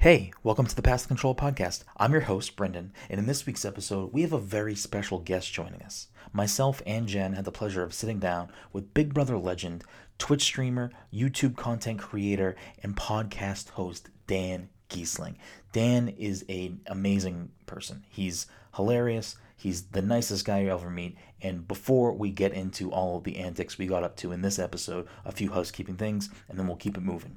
Hey, welcome to the Pass the Controller podcast. I'm your host, Brendan, and in this week's episode, we have a very special guest joining us. Myself and Jen had the pleasure of sitting down with Big Brother legend, Twitch streamer, YouTube content creator, and podcast host Dan Gheesling. Dan is an amazing person. He's hilarious. He's the nicest guy you ever meet. And before we get into all of the antics we got up to in this episode, a few housekeeping things, and then we'll keep it moving.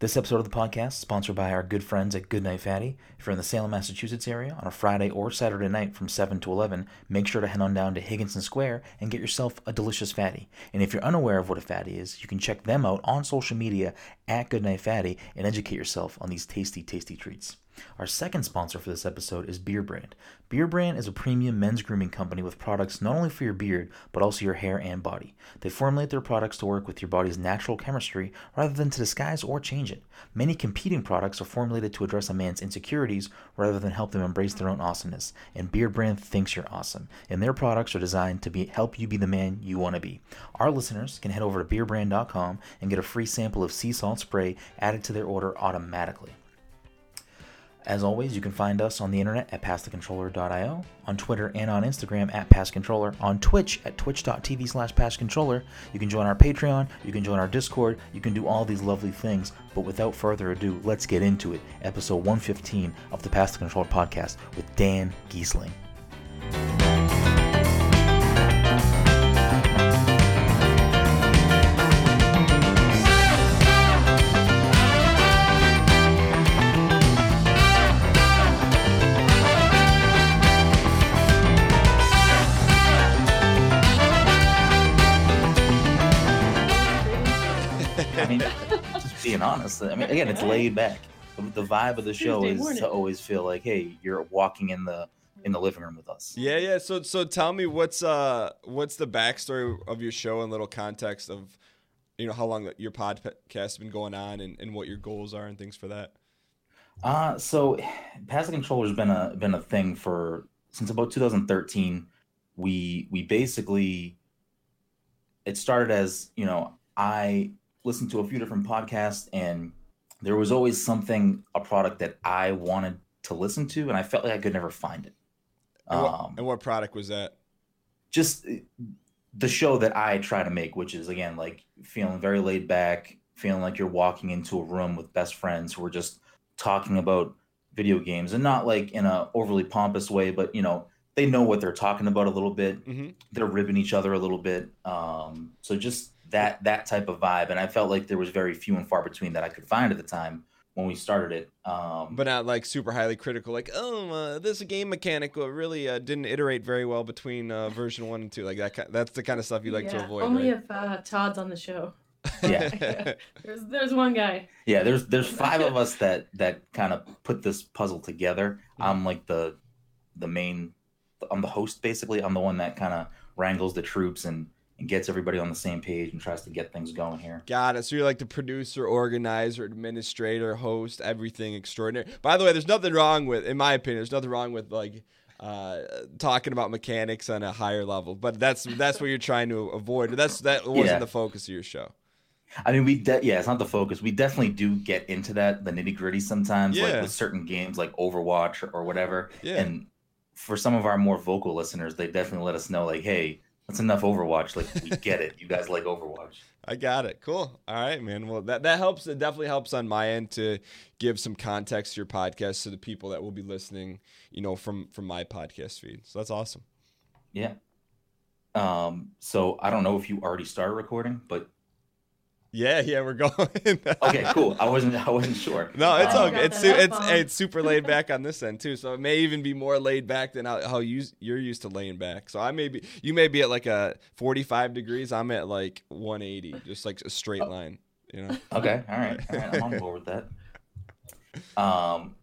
This episode of the podcast is sponsored by our good friends at Goodnight Fatty. If you're in the Salem, Massachusetts area on a Friday or Saturday night from 7 to 11, make sure to head on down to Higginson Square and get yourself a delicious fatty. And if you're unaware of what a fatty is, you can check them out on social media at Goodnight Fatty and educate yourself on these tasty, tasty treats. Our second sponsor for this episode is Beardbrand. Beer Brand is a premium men's grooming company with products not only for your beard, but also your hair and body. They formulate their products to work with your body's natural chemistry rather than to disguise or change it. Many competing products are formulated to address a man's insecurities rather than help them embrace their own awesomeness. And Beardbrand thinks you're awesome, and their products are designed to be help you be the man you want to be. Our listeners can head over to beardbrand.com and get a free sample of sea salt spray added to their order automatically. As always, you can find us on the internet at passthecontroller.io, on Twitter and on Instagram at passcontroller, on Twitch at twitch.tv slash passcontroller. You can join our Patreon, you can join our Discord, you can do all these lovely things. But without further ado, let's get into it. Episode 115 of the Pass the Controller podcast with Dan Gheesling. Being. I mean, again, it's laid back. The, the vibe of the show Tuesday is morning. to always feel like, hey, you're walking in the in the living room with us. Yeah, yeah. So, so tell me what's uh what's the backstory of your show and little context of, you know, how long your podcast has been going on and, and what your goals are and things for that. Uh, so passive the controller's been a been a thing for since about 2013. We we basically it started as you know I listened to a few different podcasts and there was always something a product that I wanted to listen to and I felt like I could never find it. And what, Um, and what product was that? just uh, the show that I try to make, which is again like feeling very laid back, feeling like you're walking into a room with best friends who are just talking about video games and not like in a overly pompous way, but you know they know what they're talking about a little bit. Mhm. They're ribbing each other a little bit. Um, so just that that type of vibe, and I felt like there was very few and far between that I could find at the time when we started it. Um, But not like super highly critical, like oh, uh, this game mechanic uh, really uh, didn't iterate very well between uh, version one and two. Like that, that's the kind of stuff you like to avoid. Only right? if uh, Todd's on the show. yeah. There's there's one guy. Yeah, there's there's five of us that that kind of put this puzzle together. I'm like the the main I'm the host basically. I'm the one that kind of wrangles the troops and and gets everybody on the same page and tries to get things going here. Got it. So you're like the producer, organizer, administrator, host, everything extraordinary. By the way, there's nothing wrong with, in my opinion, there's nothing wrong with like uh, talking about mechanics on a higher level. But that's that's what you're trying to avoid. That's that wasn't Yeah. the focus of your show. I mean, we de- yeah, it's not the focus. We definitely do get into that the nitty gritty sometimes, like with certain games like Overwatch or, or whatever. Yeah. And for some of our more vocal listeners, they definitely let us know like, hey, that's enough Overwatch. Like we get it. You guys like Overwatch. I got it. Cool. All right, man. Well, that that helps. It definitely helps on my end to give some context to your podcast to the people that will be listening. You know, from from my podcast feed. So that's awesome. Yeah. Um, so I don't know if you already started recording, but Yeah, yeah, we're going. okay, cool. I wasn't I wasn't sure. No, it's Oh, all got. It's it's it's super laid back on this end too. So it may even be more laid back than how, how you you're used to laying back. So I may be you may be at like a 45 degrees. I'm at like 180, just like a straight Oh. line. You know. Okay, all right, all right. I'm on board with that. Um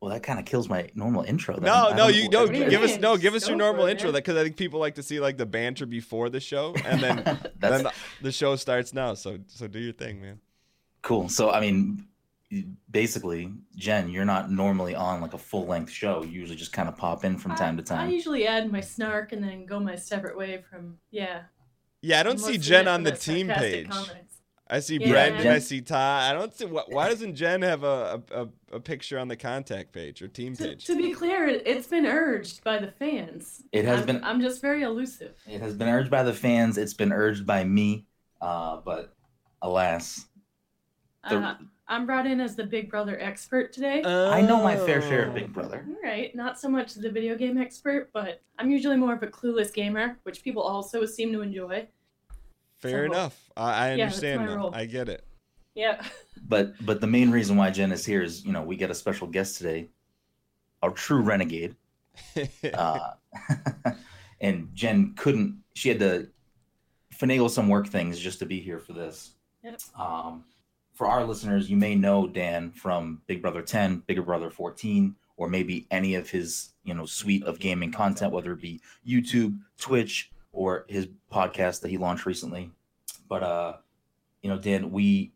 well that kind of kills my normal intro then. No, no, you no. Do you Give us no. Give us your normal it, intro, man. because I think people like to see like the banter before the show, and then then the, the show starts now. So so do your thing, man. cool. So I mean basically, Jen, you're not normally on like a full length show. You usually just kind of pop in from time to time. I usually add my snark and then go my separate way from yeah. Yeah, I don't see Jen on the team page. comments. I see Yeah. Brendan. I see Ty. I don't see why, why doesn't Jen have a, a, a, a picture on the contact page or team To, page? to be clear, it- it's been urged by the fans. It has I'm, been- I'm just very elusive. It has been urged by the fans. It's been urged by me. Uh, but alas, The- Uh, I'm brought in as the Big Brother expert today. I know my fair share of Oh. Big Brother. All right, not so much the video game expert, but I'm usually more of a clueless gamer, which people also seem to enjoy. Fair So- enough. I, I understand my that. I get it. Yeah. But but the main reason why Jen is here is you know we get a special guest today, our true renegade. Uh, and Jen couldn't. She had to finagle some work things just to be here for this. Yep. Um, for our listeners, you may know Dan from Big Brother 10, Big Brother 14, or maybe any of his you know suite of gaming content, whether it be YouTube, Twitch, or his podcast that he launched recently. But uh, you know, Dan, we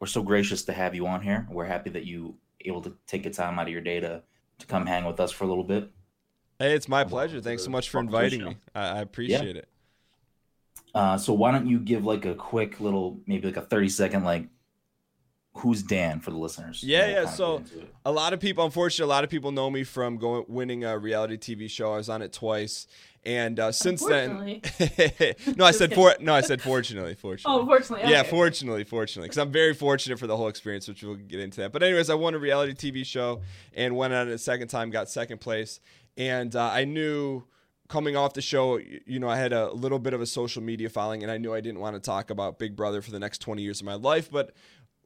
we're so gracious to have you on here. We're happy that you able to take a time out of your day to to come hang with us for a little bit. Hey, it's my pleasure. Thanks so much for Welcome to the inviting me. I, I appreciate it. Uh, so why don't you give like a quick little, maybe like a thirty second, like who's Dan for the listeners? Yeah, yeah, so- get into it. A lot of people, unfortunately, a lot of people know me from going winning a reality TV show. I was on it twice, and uh, since then, no, I said for no, I said fortunately, fortunately. Oh, fortunately. Yeah, fortunately, fortunately, because I'm very fortunate for the whole experience, which we'll get into that. But anyways, I won a reality TV show and went on it a second time, got second place, and uh, I knew coming off the show, you know, I had a little bit of a social media following, and I knew I didn't want to talk about Big Brother for the next 20 years of my life, but.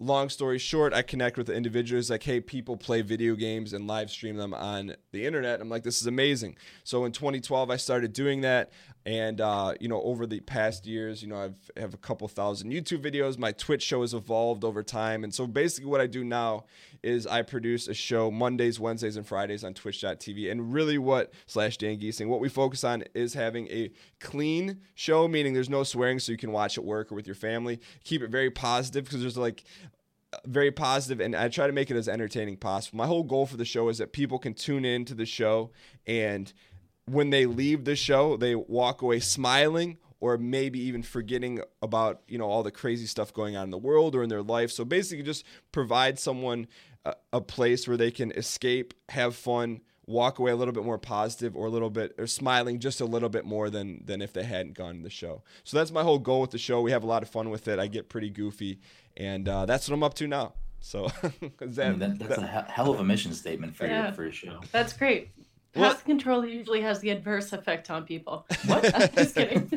Long story short, I connect with the individuals like, hey, people play video games and live stream them on the internet. I'm like, this is amazing. So in 2012, I started doing that, and uh, you know, over the past years, you know, I've have a couple thousand YouTube videos. My Twitch show has evolved over time, and so basically, what I do now is I produce a show Mondays, Wednesdays, and Fridays on Twitch.tv. And really, what slash Dan Gheesling, what we focus on is having a clean show, meaning there's no swearing, so you can watch at work or with your family. Keep it very positive because there's like very positive and I try to make it as entertaining possible. My whole goal for the show is that people can tune in to the show and when they leave the show, they walk away smiling or maybe even forgetting about, you know, all the crazy stuff going on in the world or in their life. So basically just provide someone a, a place where they can escape, have fun, walk away a little bit more positive or a little bit or smiling just a little bit more than than if they hadn't gone to the show. So that's my whole goal with the show. We have a lot of fun with it. I get pretty goofy and uh, that's what I'm up to now. So is I mean, that, that's a hell of a mission statement for Yeah. your for your show. That's great. Well- Pest control usually has the adverse effect on people. What? I'm just kidding.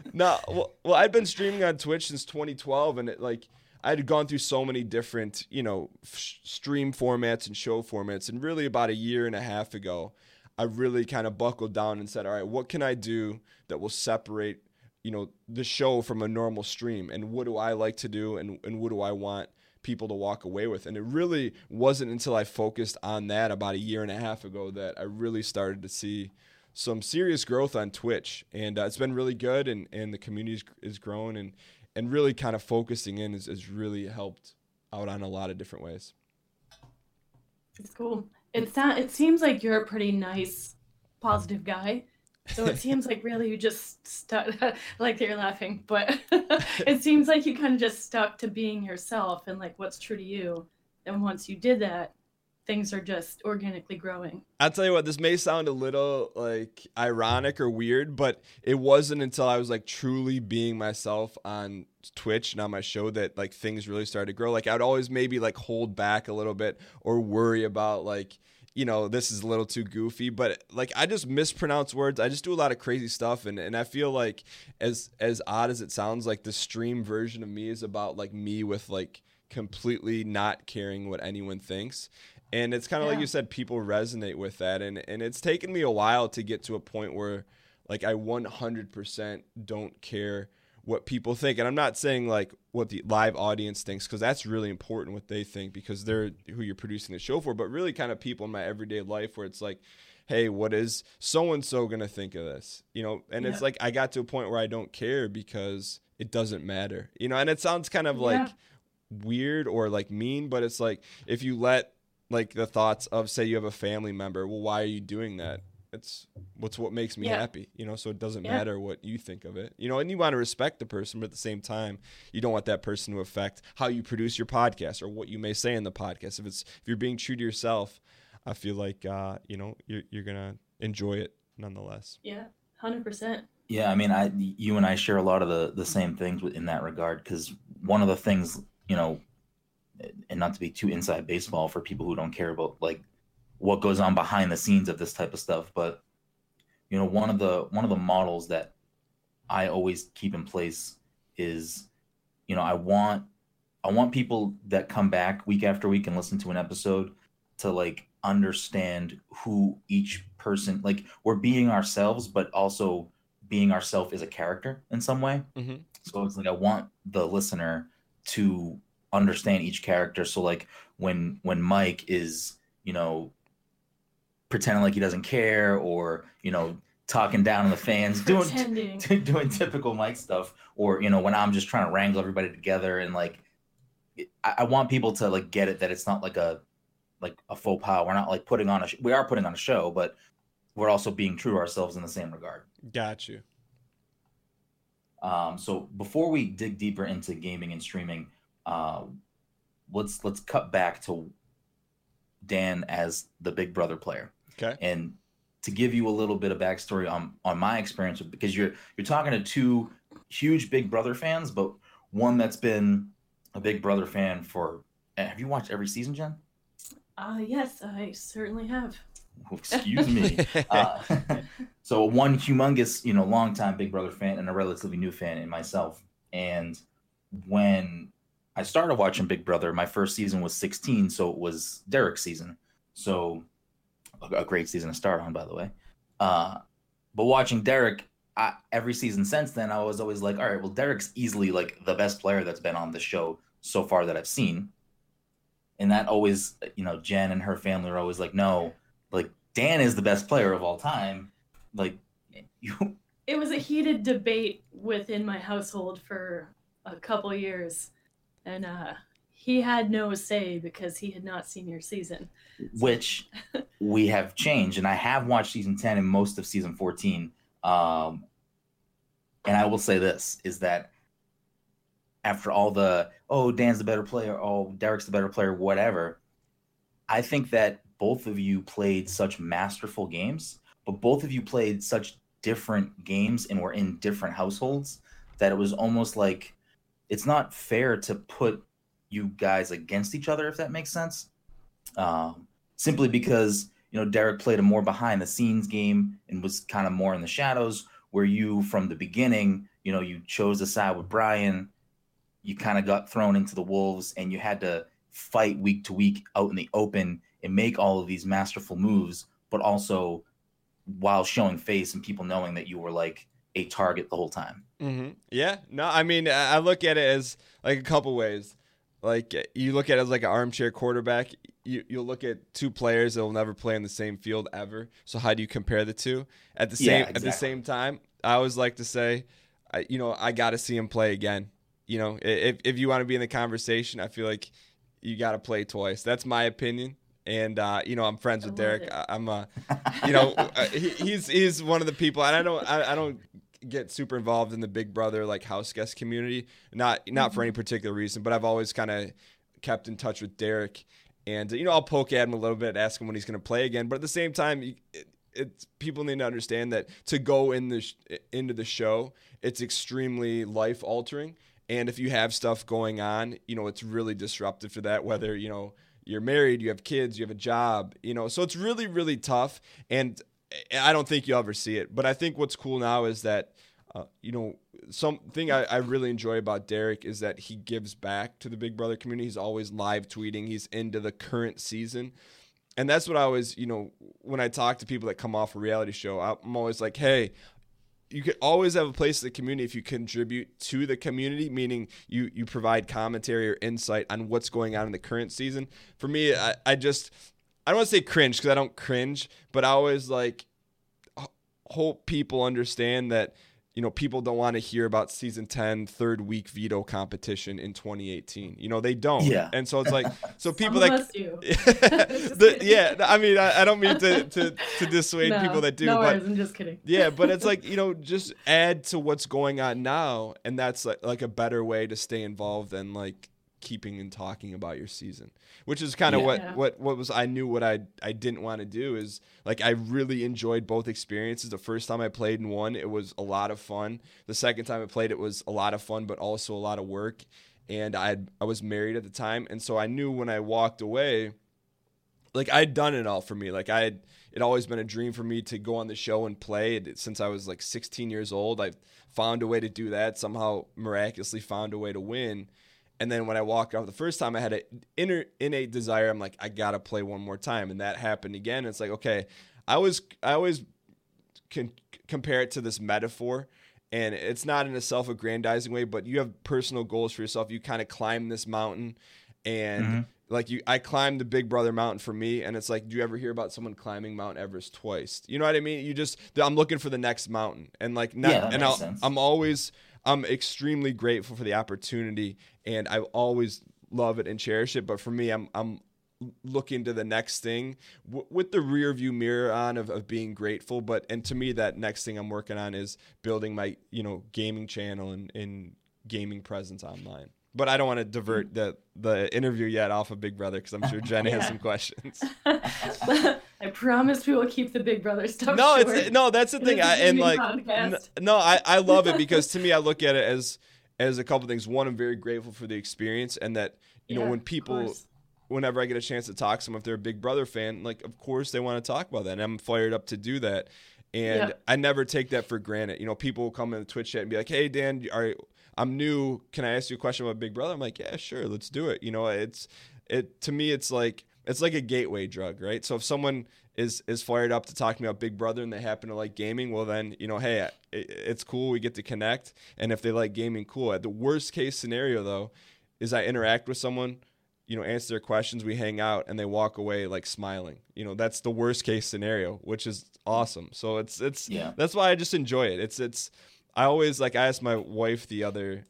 no, well, well, I've been streaming on Twitch since 2012, and it like I had gone through so many different, you know, f- stream formats and show formats, and really about a year and a half ago, I really kind of buckled down and said, all right, what can I do that will separate, you know, the show from a normal stream, and what do I like to do, and and what do I want people to walk away with. And it really wasn't until I focused on that about a year and a half ago that I really started to see some serious growth on Twitch, and uh, it's been really good, and and the community is, is growing, and and really kind of focusing in has, has really helped out on a lot of different ways. It's cool. It's not. It seems like you're a pretty nice, positive guy. So it seems like really you just stuck. like you're laughing, but it seems like you kind of just stuck to being yourself and like what's true to you. And once you did that, things are just organically growing. I'll tell you what, this may sound a little like ironic or weird, but it wasn't until I was like truly being myself on Twitch and on my show that like things really started to grow. Like I'd always maybe like hold back a little bit or worry about like, you know, this is a little too goofy, but like I just mispronounce words. I just do a lot of crazy stuff and, and I feel like as as odd as it sounds, like the stream version of me is about like me with like completely not caring what anyone thinks. And it's kind of like you said, people resonate with that. And, and it's taken me a while to get to a point where like I 100% don't care what people think. And I'm not saying like what the live audience thinks, because that's really important what they think because they're who you're producing the show for, but really kind of people in my everyday life where it's like, hey, what is so and so going to think of this? You know, and it's like I got to a point where I don't care because it doesn't matter. You know, and it sounds kind of like weird or like mean, but it's like if you let like the thoughts of say you have a family member, well, why are you doing that? it's what's what makes me Yeah. happy, you know. So it doesn't Yeah. matter what you think of it, you know. And you want to respect the person, but at the same time, you don't want that person to affect how you produce your podcast or what you may say in the podcast. If it's if you're being true to yourself, I feel like uh, you know you're you're gonna enjoy it nonetheless. Yeah, hundred percent. Yeah, I mean, I you and I share a lot of the the same things in that regard because one of the things, you know, and not to be too inside baseball for people who don't care about like what goes on behind the scenes of this type of stuff, but you know, one of the one of the models that I always keep in place is, you know, I want I want people that come back week after week and listen to an episode to like understand who each person like we're being ourselves, but also being ourselves as a character in some way. Mhm. So it's like I want the listener to understand each character. So like when when Mike is, you know, pretending like he doesn't care or, you know, talking down on the fans, doing Pretending. doing typical Mike stuff, or you know, when I'm just trying to wrangle everybody together and like I, I want people to like get it that it's not like a like a faux pas. We're not like putting on a sh- we are putting on a show, but we're also being true to ourselves in the same regard. Got you. Um, so before we dig deeper into gaming and streaming, uh, let's let's cut back to Dan as the Big Brother player, Okay. and to give you a little bit of backstory on on my experience because you're you're talking to two huge Big Brother fans, but one that's been a Big Brother fan for. eh, Have you watched every season, Jen? Uh yes, I certainly have. Excuse me. Uh, so one humongous, you know, longtime Big Brother fan and a relatively new fan in myself. And when I started watching Big Brother, my first season was 16, so it was Derek's season. So a, great season to start on, by the way. Uh, but watching Derek, I, every season since then, I was always like, all right, well, Derek's easily like the best player that's been on the show so far that I've seen. And that always, you know, Jen and her family are always like, no, like Dan is the best player of all time. Like you It was a heated debate within my household for a couple years, and uh, he had no say because he had not seen your season. which we have changed and I have watched season 10 and most of season 14. Um and I will say this is that after all the oh Dan's the better player, oh Derek's the better player, whatever, I think that both of you played such masterful games, but both of you played such different games and were in different households that it was almost like it's not fair to put you guys against each other if that makes sense. Um, simply because you know Derek played a more behind the scenes game and was kind of more in the shadows, where you from the beginning, you know, you chose a side with Brian, you kind of got thrown into the wolves, and you had to fight week to week out in the open and make all of these masterful moves, but also while showing face and people knowing that you were like a target the whole time. Hmm Yeah. No, I mean, I I look at it as like a couple ways. Like you look at it as like an armchair quarterback. You you'll look at two players that will never play in the same field ever. So how do you compare the two? At the Yeah, same at the same time, I always like to say, I, you know, I got to see him play again. You know, if if you want to be in the conversation, I feel like you got to play twice. That's my opinion. And uh, you know, I'm friends with Derek. I, I'm uh, you know, uh, he, he's he's one of the people, and I don't I, I don't get super involved in the Big Brother like house guest community. Not not for mm-hmm. any particular reason, but I've always kind of kept in touch with Derek, and you know I'll poke at him a little bit, ask him when he's going to play again. But at the same time, it, it's people need to understand that to go in the sh- into the show, it's extremely life altering. And if you have stuff going on, you know it's really disruptive for that. Whether you know you're married, you have kids, you have a job, you know, so it's really really tough. And I don't think you'll ever see it. But I think what's cool now is that, uh, you know, something I, I really enjoy about Derek is that he gives back to the Big Brother community. He's always live tweeting. He's into the current season. And that's what I always, you know, when I talk to people that come off a reality show, I'm always like, hey, you could always have a place in the community if you contribute to the community, meaning you you provide commentary or insight on what's going on in the current season. For me, I, I just I don't want to say cringe because I don't cringe, but I always like hope people understand that you you know, people don't want to hear about season 10 third week veto competition in 2018. You know, they don't. Yeah. And so it's like, so people Some that, of the, yeah, I mean, I, I don't mean to, to, to dissuade No, people that do, no but worries, I'm just kidding. yeah, but it's like, you know, just add to what's going on now. And that's like, like a better way to stay involved than like keeping and talking about your season, which is kind of Yeah. what, what, what was, I knew what I, I didn't want to do is like, I really enjoyed both experiences. The first time I played in one, it was a lot of fun. The second time I played, it was a lot of fun, but also a lot of work. And I, I was married at the time. And so I knew when I walked away, like I'd done it all for me. Like I had, it always been a dream for me to go on the show and play it since I was like 16 years old. I found a way to do that. Somehow miraculously found a way to win. And then when I walked off the first time, I had an inner innate desire. I'm like, I gotta play one more time, and that happened again. It's like, okay, I was, I always can compare it to this metaphor, and it's not in a self-aggrandizing way, but you have personal goals for yourself. You kind of climb this mountain, and Mhm. like you, I climbed the Big Brother mountain for me, and it's like, do you ever hear about someone climbing Mount Everest twice? You know what I mean? You just, I'm looking for the next mountain, and like, not, Yeah, and I'll, sense. I'm always, I'm extremely grateful for the opportunity, and I always love it and cherish it. But for me, I'm, I'm looking to the next thing w- with the rear view mirror on of, of being grateful but and to me that next thing i'm working on is building my you know gaming channel and, and gaming presence online. But i don't want to divert mm. the the interview yet off of big brother because i'm sure jen has some questions I promise we will keep the Big Brother stuff. no short. it's no that's the thing I, and like n- no I, I love it because to me i look at it as as a couple things one i'm very grateful for the experience and that you know when people whenever I get a chance to talk to them, if they're a Big Brother fan, like of course they want to talk about that, and I'm fired up to do that. And Yeah. I never take that for granted. You know, people will come in the Twitch chat and be like, "Hey Dan, are I'm new. Can I ask you a question about Big Brother?" I'm like, "Yeah, sure, let's do it." You know, it's it to me, it's like it's like a gateway drug, right? So if someone is is fired up to talk to me about Big Brother and they happen to like gaming, well then you know, hey, it, it's cool. We get to connect, and if they like gaming, cool. At the worst case scenario though, is I interact with someone you know, answer their questions, we hang out, and they walk away like smiling. You know, that's the worst case scenario, which is awesome. So it's it's Yeah. that's why I just enjoy it. It's it's I always like I asked my wife the other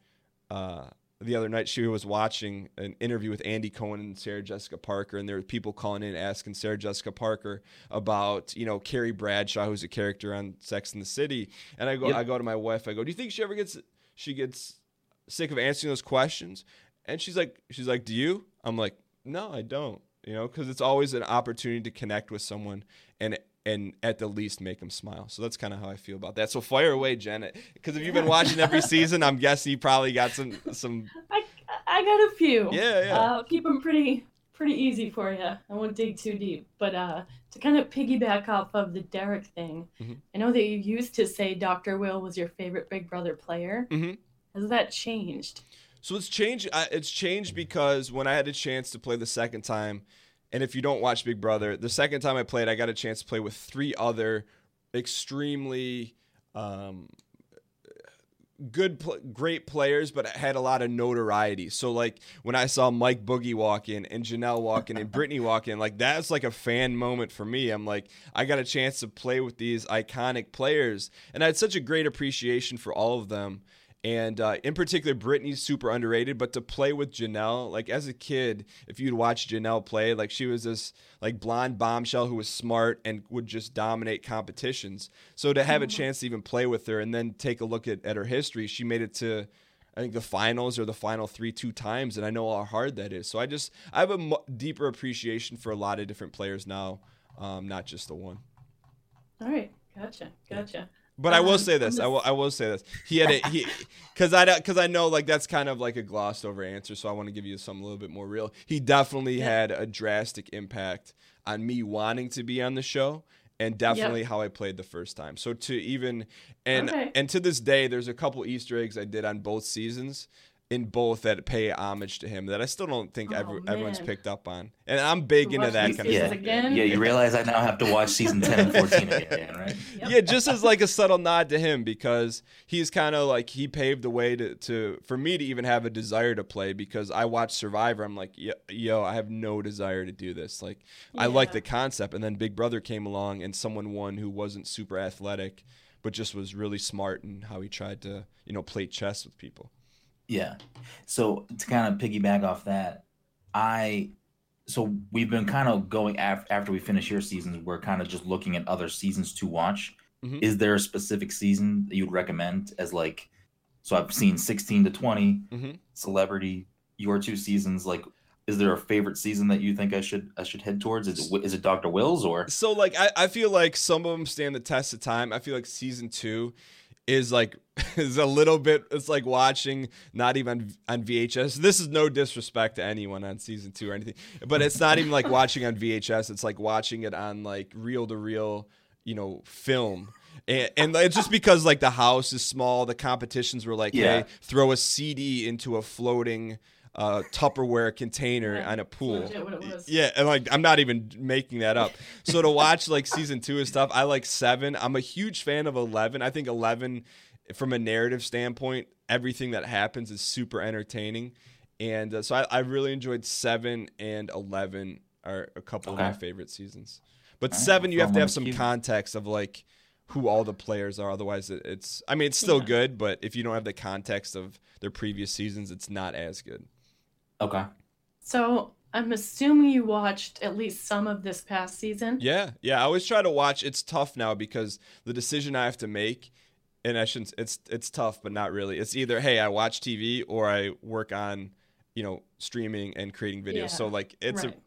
uh the other night she was watching an interview with Andy Cohen and Sarah Jessica Parker, and there were people calling in asking Sarah Jessica Parker about you know Carrie Bradshaw, who's a character on Sex in the City, and I go Yep. I go to my wife, I go, do you think she ever gets she gets sick of answering those questions? And she's like, she's like, do you? I'm like, no, I don't. You know, because it's always an opportunity to connect with someone and and at the least make them smile. So that's kind of how I feel about that. So fire away, Janet, because if you've been watching every season, I'm guessing you probably got some some. I, I got a few. Yeah, yeah. Uh, keep them pretty pretty easy for you. I won't dig too deep. But uh, to kind of piggyback off of the Derek thing, Mhm. I know that you used to say Dr. Will was your favorite Big Brother player. Mhm. Has that changed? So it's changed. Uh, it's changed because when I had a chance to play the second time, and if you don't watch Big Brother, the second time I played, I got a chance to play with three other extremely um, good, pl- great players, but had a lot of notoriety. So like when I saw Mike Boogie walk in and Janelle walk in and Brittany walk in, like that's like a fan moment for me. I'm like, I got a chance to play with these iconic players, and I had such a great appreciation for all of them. And uh, in particular, Brittany's super underrated. But to play with Janelle, like as a kid, if you'd watch Janelle play, like she was this like blonde bombshell who was smart and would just dominate competitions. So to have a chance to even play with her and then take a look at, at her history, she made it to I think the finals or the final three two times, and I know how hard that is. So I just I have a deeper appreciation for a lot of different players now, um, not just the one. All right, gotcha, gotcha. But I will Um, say this. I will. I will say this. He had a he, because I because I know like that's kind of like a glossed over answer. So I want to give you something a little bit more real. He definitely Yeah. had a drastic impact on me wanting to be on the show, and definitely how I played the first time. So to even and Okay. and to this day, there's a couple Easter eggs I did on both seasons. In both that pay homage to him that I still don't think Oh, every, everyone's picked up on, and I'm big into that kind of Yeah, stuff. again? yeah. You realize I now have to watch season ten and fourteen again, right? Yep. Yeah, just as like a subtle nod to him because he's kind of like he paved the way to, to for me to even have a desire to play because I watched Survivor. I'm like, yo, yo I have no desire to do this. Like, I like the concept, and then Big Brother came along and someone won who wasn't super athletic, but just was really smart in how he tried to you know play chess with people. Yeah. So to kind of piggyback off that, I so we've been kind of going after after we finish your seasons, we're kind of just looking at other seasons to watch. Mhm. Is there a specific season that you'd recommend as like? So I've seen sixteen to 20 Mhm. Celebrity, your two seasons. Like, is there a favorite season that you think I should I should head towards? Is it is it Doctor Wills or? So like I, I feel like some of them stand the test of time. I feel like season two is like is a little bit it's like watching not even on VHS. This is no disrespect to anyone on season two or anything, but it's not even like watching on VHS. It's like watching it on like reel to reel, you know, film. And, and it's just because like the house is small, the competitions were like, Yeah. hey, throw a CD into a floating uh, Tupperware container Yeah, on a pool. what it was. Yeah, and like I'm not even making that up. So to watch like season two and stuff, I like seven. I'm a huge fan of eleven. I think eleven, from a narrative standpoint, everything that happens is super entertaining, and uh, so I, I really enjoyed seven and eleven are a couple of my favorite seasons. But All right, seven, you have throw to 'em on have some context of like who all the players are. Otherwise, it, it's I mean it's still Yeah. good, but if you don't have the context of their previous seasons, it's not as good. Okay. So I'm assuming you watched at least some of this past season. Yeah, yeah. I always try to watch. It's tough now because the decision I have to make, and I shouldn't. It's it's tough, but not really. It's either hey, I watch TV or I work on, you know, streaming and creating videos. Yeah, so like it's right. a,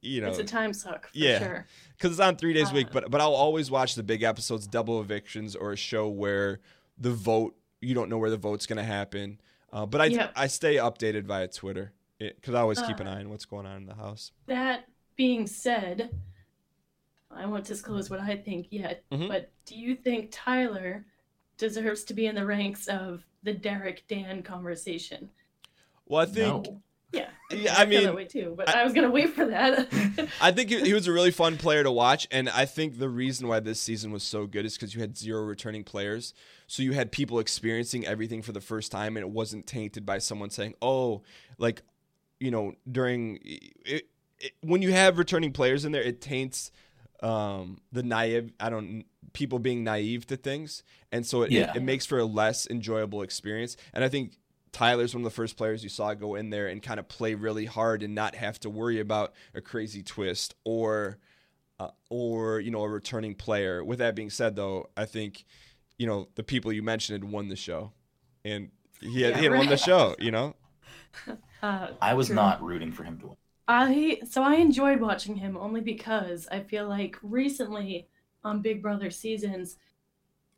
you know, It's a time suck for Yeah. sure. because it's on three days a week. Uh, But but I'll always watch the big episodes, double evictions, or a show where the vote you don't know where the vote's gonna happen. Uh, but I Yep. I stay updated via Twitter because I always keep an Uh, eye on what's going on in the house. That being said, I won't disclose what I think yet, Mhm. but do you think Tyler deserves to be in the ranks of the Derek Dan conversation? Well, I think. No. Yeah, Yeah, I feel that mean, way too. But I, was gonna wait for that. I think he he was a really fun player to watch, and I think the reason why this season was so good is because you had zero returning players, so you had people experiencing everything for the first time, and it wasn't tainted by someone saying, "Oh, like, you know, during it, it, when you have returning players in there, it taints um, the naive. I don't people being naive to things, and so it, Yeah. it, it makes for a less enjoyable experience. And I think Tyler's one of the first players you saw go in there and kind of play really hard and not have to worry about a crazy twist or uh, or you know a returning player. With that being said, though, I think you know the people you mentioned had won the show, and he had, Yeah, he had won the show. You know, uh, I was true. not rooting for him to win. I so I enjoyed watching him only because I feel like recently on Big Brother seasons,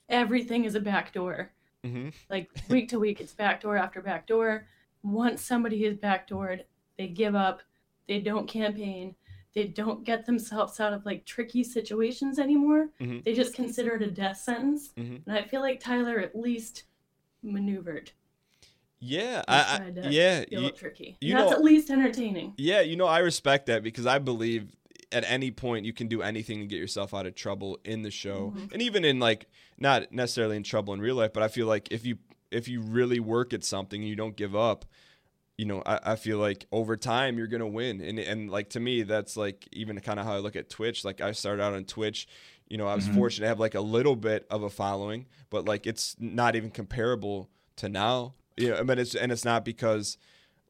everything is a backdoor. hmm Like week to week, it's backdoor after backdoor. Once somebody is backdoored, they give up. They don't campaign. They don't get themselves out of like tricky situations anymore. Mhm. They just consider it a death sentence. Mm-hmm. And I feel like Tyler at least maneuvered. Yeah, I, I, yeah, Feel you- tricky. you That's know- at least entertaining. Yeah, you know, I respect that because I believe at any point you can do anything to get yourself out of trouble in the show. Mhm. And even in like not necessarily in trouble in real life, but I feel like if you if you really work at something and you don't give up, you know, I, I feel like over time you're gonna win. And and like to me, that's like even kind of how I look at Twitch. Like I started out on Twitch, you know, I was Mhm. fortunate to have like a little bit of a following, but like it's not even comparable to now. You know, but it's and it's not because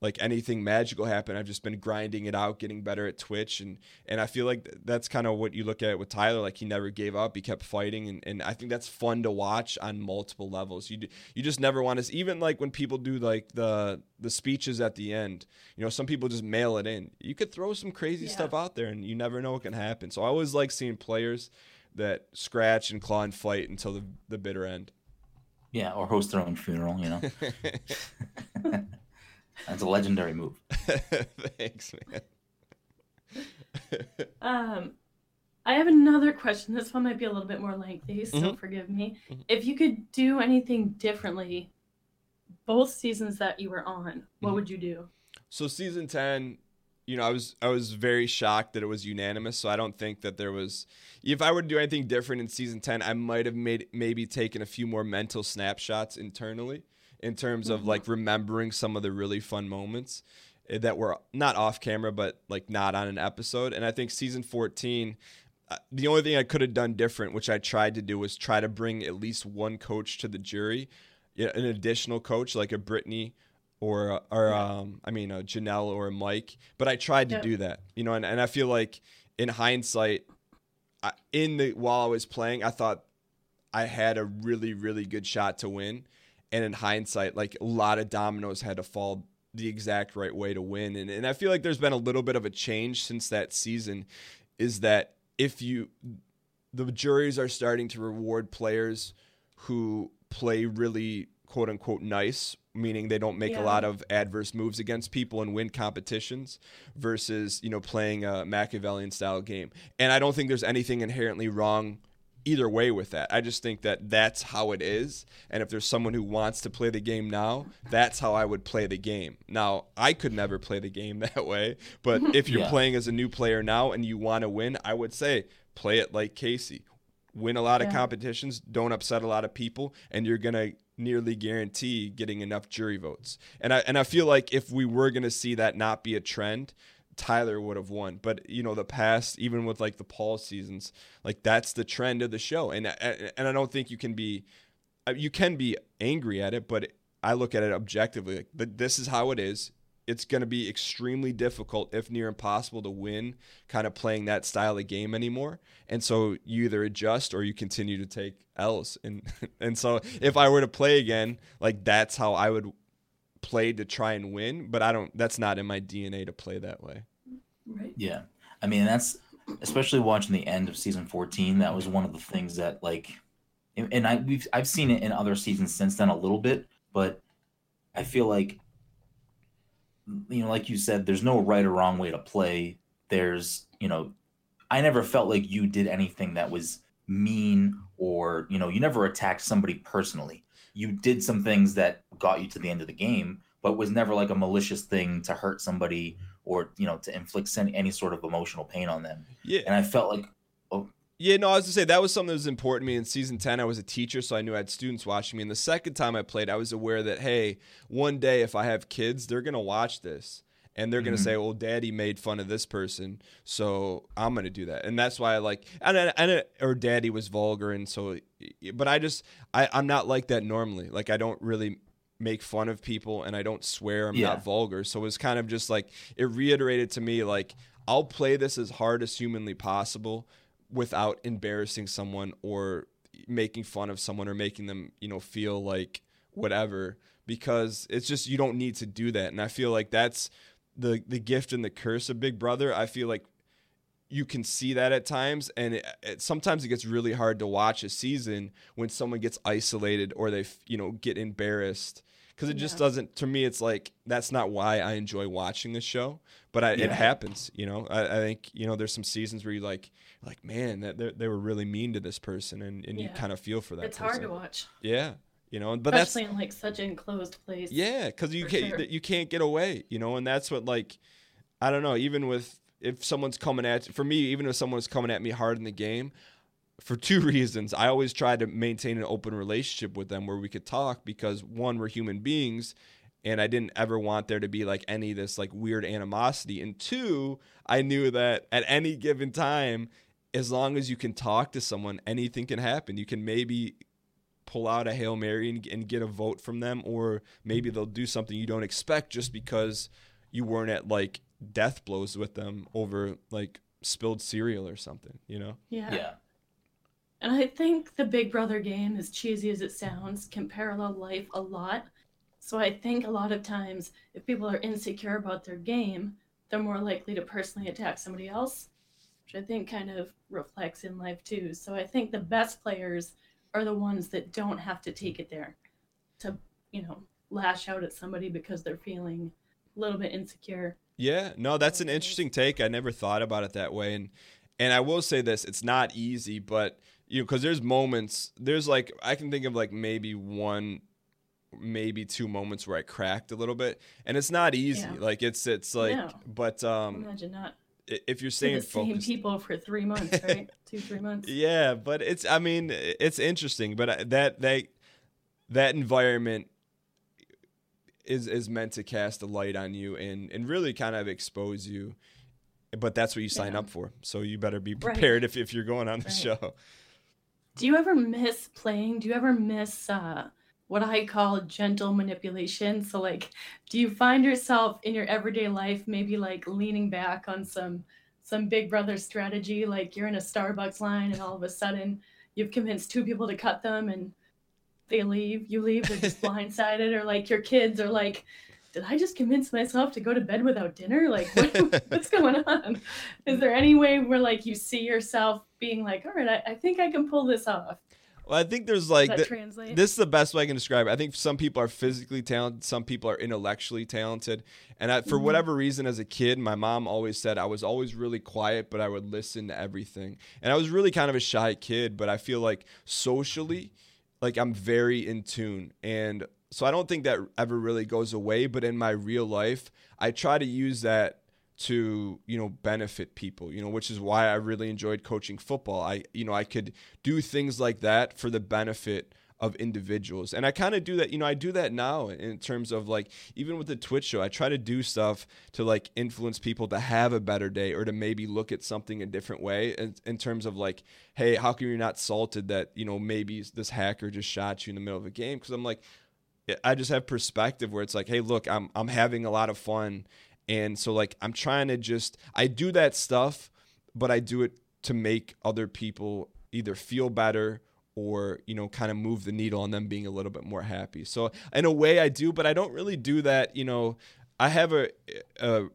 like anything magical happened. I've just been grinding it out, getting better at Twitch, and and I feel like that's kind of what you look at with Tyler. Like he never gave up, he kept fighting, and, and I think that's fun to watch on multiple levels. You you just never want to even like when people do like the the speeches at the end. You know, some people just mail it in. You could throw some crazy Yeah. stuff out there, and you never know what can happen. So I always like seeing players that scratch and claw and fight until the the bitter end. Yeah, or host their own funeral. You know, that's a legendary move. Thanks, man. Um, I have another question. This one might be a little bit more lengthy, so Mhm. forgive me. Mhm. If you could do anything differently, both seasons that you were on, what Mhm. would you do? So season 10, you know, I was I was very shocked that it was unanimous, so I don't think that there was if I were to do anything different in season 10, I might have made maybe taken a few more mental snapshots internally in terms of Mhm. like remembering some of the really fun moments eh, that were not off camera but like not on an episode. And I think season 14 uh, the only thing I could have done different, which I tried to do, was try to bring at least one coach to the jury, an additional coach like a Brittany or or um, I mean a Janelle or a Mike. But I tried to Yeah. do that, you know, and, and I feel like in hindsight, I, in the while I was playing, I thought I had a really really good shot to win, and in hindsight, like a lot of dominoes had to fall the exact right way to win, and and I feel like there's been a little bit of a change since that season, is that if you the juries are starting to reward players who play really quote unquote nice, meaning they don't make Yeah. a lot of adverse moves against people and win competitions versus, you know, playing a Machiavellian style game. And I don't think there's anything inherently wrong either way with that. I just think that that's how it is. And if there's someone who wants to play the game now, that's how I would play the game. Now, I could never play the game that way, but if you're Yeah. playing as a new player now and you want to win, I would say play it like Casey. Win a lot of competitions, don't upset a lot of people, and you're going to nearly guarantee getting enough jury votes. And I and I feel like if we were going to see that not be a trend, Tyler would have won. But you know, the past, even with like the Paul seasons, like that's the trend of the show. And and I don't think you can be, uh, you can be angry at it, but I look at it objectively. Like this is how it is. It's going to be extremely difficult, if near impossible, to win. Kind of playing that style of game anymore. And so you either adjust or you continue to take L's. And and so if I were to play again, like that's how I would play to try and win. But I don't. That's not in my DNA to play that way. Right. Yeah. I mean, that's especially watching the end of season 14, that was one of the things that like and and I we've I've seen it in other seasons since then a little bit, but I feel like you know, like you said, there's no right or wrong way to play. There's, you know, I never felt like you did anything that was mean or, you know, you never attacked somebody personally. You did some things that got you to the end of the game, but was never like a malicious thing to hurt somebody or, you know, to inflict any, any sort of emotional pain on them. Yeah. And I felt like oh, Yeah, no, I was to say that was something that was important to me in season ten. I was a teacher, so I knew I had students watching me. And the second time I played, I was aware that hey, one day if I have kids, they're gonna watch this. And they're gonna Mhm. say, "Well, Daddy made fun of this person, so I'm gonna do that." And that's why I like, and I- and or Daddy was vulgar, and so, but I just, I, I'm not like that normally. Like I don't really make fun of people, and I don't swear. I'm Yeah. not vulgar, so it was kind of just like it reiterated to me, like I'll play this as hard as humanly possible without embarrassing someone or making fun of someone or making them, you know, feel like whatever because it's just you don't need to do that. And I feel like that's the the gift and the curse of Big Brother. I feel like you can see that at times and it, it, sometimes it gets really hard to watch a season when someone gets isolated or they you know get embarrassed because it just Yeah. doesn't to me it's like that's not why i enjoy watching this show but I, it happens you know I, I think you know there's some seasons where you like like man that they, they were really mean to this person and, and you kind of feel for that It's hard to watch, yeah you know but that's especially in like such an enclosed place. yeah, because you can't sure. you can't get away, you know, and that's what like I don't know. Even with if someone's coming at for me, even if someone's coming at me hard in the game, for two reasons, I always try to maintain an open relationship with them where we could talk because one, we're human beings, and I didn't ever want there to be like any of this like weird animosity, and two, I knew that at any given time. As long as you can talk to someone, anything can happen. You can maybe pull out a hail mary and, and get a vote from them, or maybe they'll do something you don't expect just because you weren't at like death blows with them over like spilled cereal or something. You know? Yeah. yeah. And I think the Big Brother game, as cheesy as it sounds, can parallel life a lot. So I think a lot of times, if people are insecure about their game, they're more likely to personally attack somebody else, which I think kind of reflects in life too. So I think the best players are the ones that don't have to take it there to, you know, lash out at somebody because they're feeling a little bit insecure. Yeah, no, that's an interesting take. I never thought about it that way, and and I will say this: it's not easy, but you because there's moments, there's like I can think of like maybe one, maybe two moments where I cracked a little bit, and it's not easy. Yeah. Like it's it's like, No. but um, Imagine not if you're see staying the same people for three months, right? Two, three months. Yeah, but it's I mean it's interesting, but that that that environment is is meant to cast a light on you and and really kind of expose you but that's what you sign Yeah. up for. So you better be Right. prepared if, if you're going on the Right. show. Do you ever miss playing? Do you ever miss uh, what I call gentle manipulation? So, like, do you find yourself in your everyday life maybe like leaning back on some some Big Brother strategy? Like you're in a Starbucks line and all of a sudden you've convinced two people to cut them and they leave. You leave. They're just blindsided, or like your kids are like. Did I just convince myself to go to bed without dinner? Like, what, what's going on? Is there any way where, like, you see yourself being like, all right, I, I think I can pull this off? Well, I think there's like that th- translate? this is the best way I can describe it. I think some people are physically talented, some people are intellectually talented. And I, for Mhm. whatever reason, as a kid, my mom always said I was always really quiet, but I would listen to everything. And I was really kind of a shy kid, but I feel like socially, like I'm very in tune. And so I don't think that ever really goes away. But in my real life, I try to use that to you know benefit people you know which is why i really enjoyed coaching football i you know i could do things like that for the benefit of individuals and i kind of do that you know i do that now in terms of like even with the twitch show i try to do stuff to like influence people to have a better day or to maybe look at something a different way in, in terms of like hey how come you're not salted that you know maybe this hacker just shot you in the middle of a game because i'm like I just have perspective where it's like, hey, look, I'm I'm having a lot of fun, and so like I'm trying to just I do that stuff, but I do it to make other people either feel better or you know kind of move the needle on them being a little bit more happy. So in a way, I do, but I don't really do that. You know, I have a, a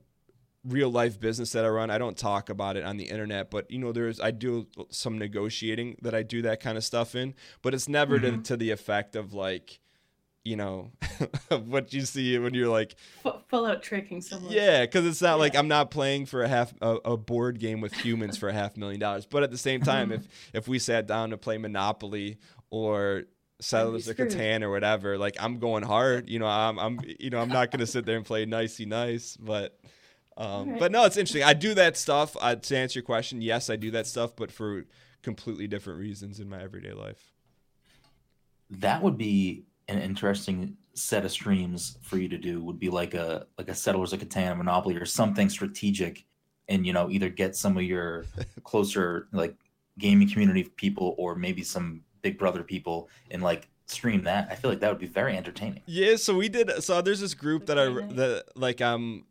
real life business that I run. I don't talk about it on the internet, but you know, there's I do some negotiating that I do that kind of stuff in, but it's never to, Mhm. to the effect of like you know what you see when you're like F- full out tricking someone. yeah because it's not like i'm not playing for a half a, a board game with humans for a half million dollars. But at the same time if if we sat down to play monopoly or settlers of catan or whatever like i'm going hard you know i'm i'm you know i'm not going to sit there and play nicey nice but um, Alright. but no it's interesting. I do that stuff uh, to answer your question yes i do that stuff but for completely different reasons in my everyday life. That would be an interesting set of streams for you to do would be like a like a settlers of catan monopoly or something strategic and you know either get some of your closer like gaming community people or maybe some big brother people and like stream that i feel like that would be very entertaining Yeah, so we did. So there's this group that I that like um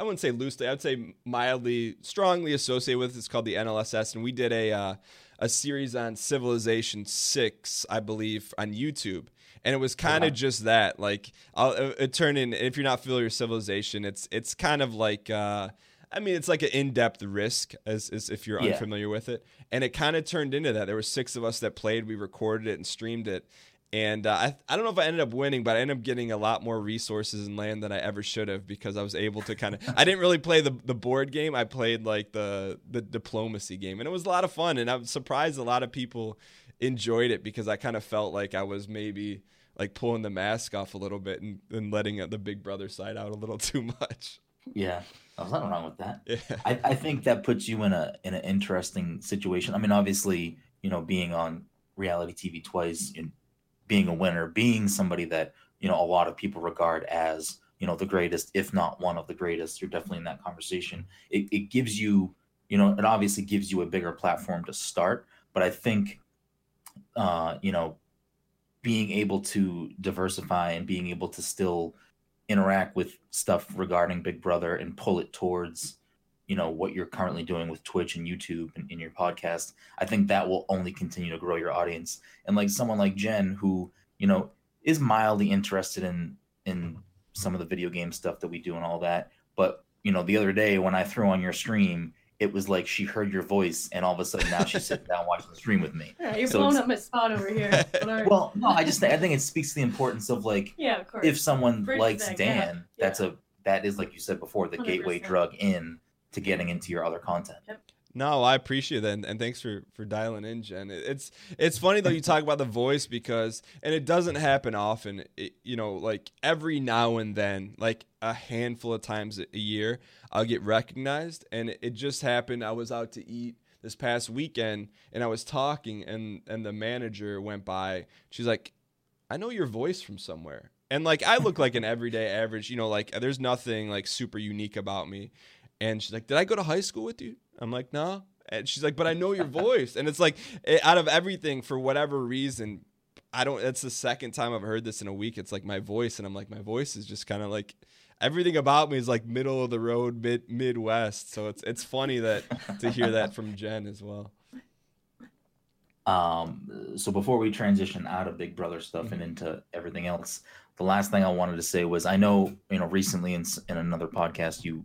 I wouldn't say loosely, I'd say mildly, strongly associated with. It's called the NLSS, and we did a uh, a series on Civilization Six, I believe, on YouTube. And it was kind of wow. just that, like, I'll, it, it turned in. If you're not familiar with Civilization, it's it's kind of like, uh, I mean, it's like an in-depth risk, as, as if you're Yeah. unfamiliar with it. And it kind of turned into that. There were six of us that played. We recorded it and streamed it. And uh, I, I don't know if I ended up winning, but I ended up getting a lot more resources and land than I ever should have because I was able to kind of. I didn't really play the, the board game. I played like the the diplomacy game, and it was a lot of fun. And I'm surprised a lot of people enjoyed it because I kind of felt like I was maybe like pulling the mask off a little bit and, and letting uh, the big brother side out a little too much. yeah there's nothing wrong with that Yeah. I, I think that puts you in a in an interesting situation. I mean, obviously, you know, being on reality TV twice and being a winner, being somebody that you know a lot of people regard as you know the greatest, if not one of the greatest, you're definitely in that conversation. It, it gives you, you know, it obviously gives you a bigger platform to start. But I think, uh, you know, being able to diversify and being able to still interact with stuff regarding Big Brother and pull it towards, you know, what you're currently doing with Twitch and YouTube and in your podcast, I think that will only continue to grow your audience. And like someone like Jen, who, you know, is mildly interested in in some of the video game stuff that we do and all that. But, you know, the other day when I threw on your stream, it was like she heard your voice and all of a sudden now she's sitting down watching the stream with me. Yeah, you're So blowing up my spot over here. Well, no, I just I think it speaks to the importance of like yeah, of course. if someone Bridge likes that Dan, gap. that's a that is like you said before, the gateway 100%. drug in to getting into your other content. No, I appreciate that, and, and thanks for for dialing in, Jen. It- It's it's funny though you talk about the voice because, and it doesn't happen often. It, you know, like every now and then, like a handful of times a year, I'll get recognized, and it just happened. I was out to eat this past weekend, and I was talking, and and the manager went by. She's like, "I know your voice from somewhere," and like I look like an everyday average. You know, like there's nothing like super unique about me And she's like, "Did I go to high school with you?" I'm like, "No." And she's like, "But I know your voice." And it's like, it, out of everything, for whatever reason, I don't. That's the second time I've heard this in a week. It's like my voice, and I'm like, my voice is just kind of like everything about me is like middle of the road, mid Midwest. So it's it's funny that to hear that from Jen as well. Um, so before we transition out of Big Brother stuff and into everything else, the last thing I wanted to say was I know you know recently in in another podcast you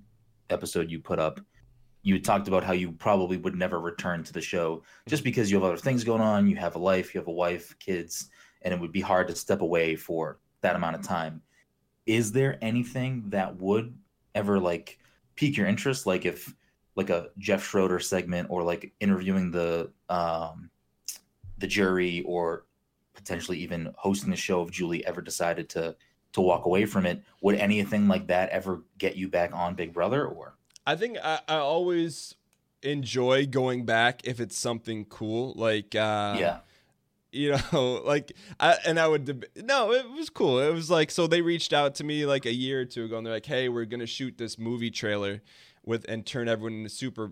episode you put up, you talked about how you probably would never return to the show just because you have other things going on, you have a life, you have a wife, kids, and it would be hard to step away for that amount of time. Is there anything that would ever like pique your interest, like if like a Jeff Schroeder segment or like interviewing the um the jury or potentially even hosting the show if Julie ever decided to to walk away from it. Would anything like that ever get you back on Big Brother or I think I, I always enjoy going back if it's something cool. Like uh yeah. you know, like I and I would deb- no, it was cool. It was like so they reached out to me like a year or two ago and they're like, "Hey, we're going to shoot this movie trailer with and turn everyone into super,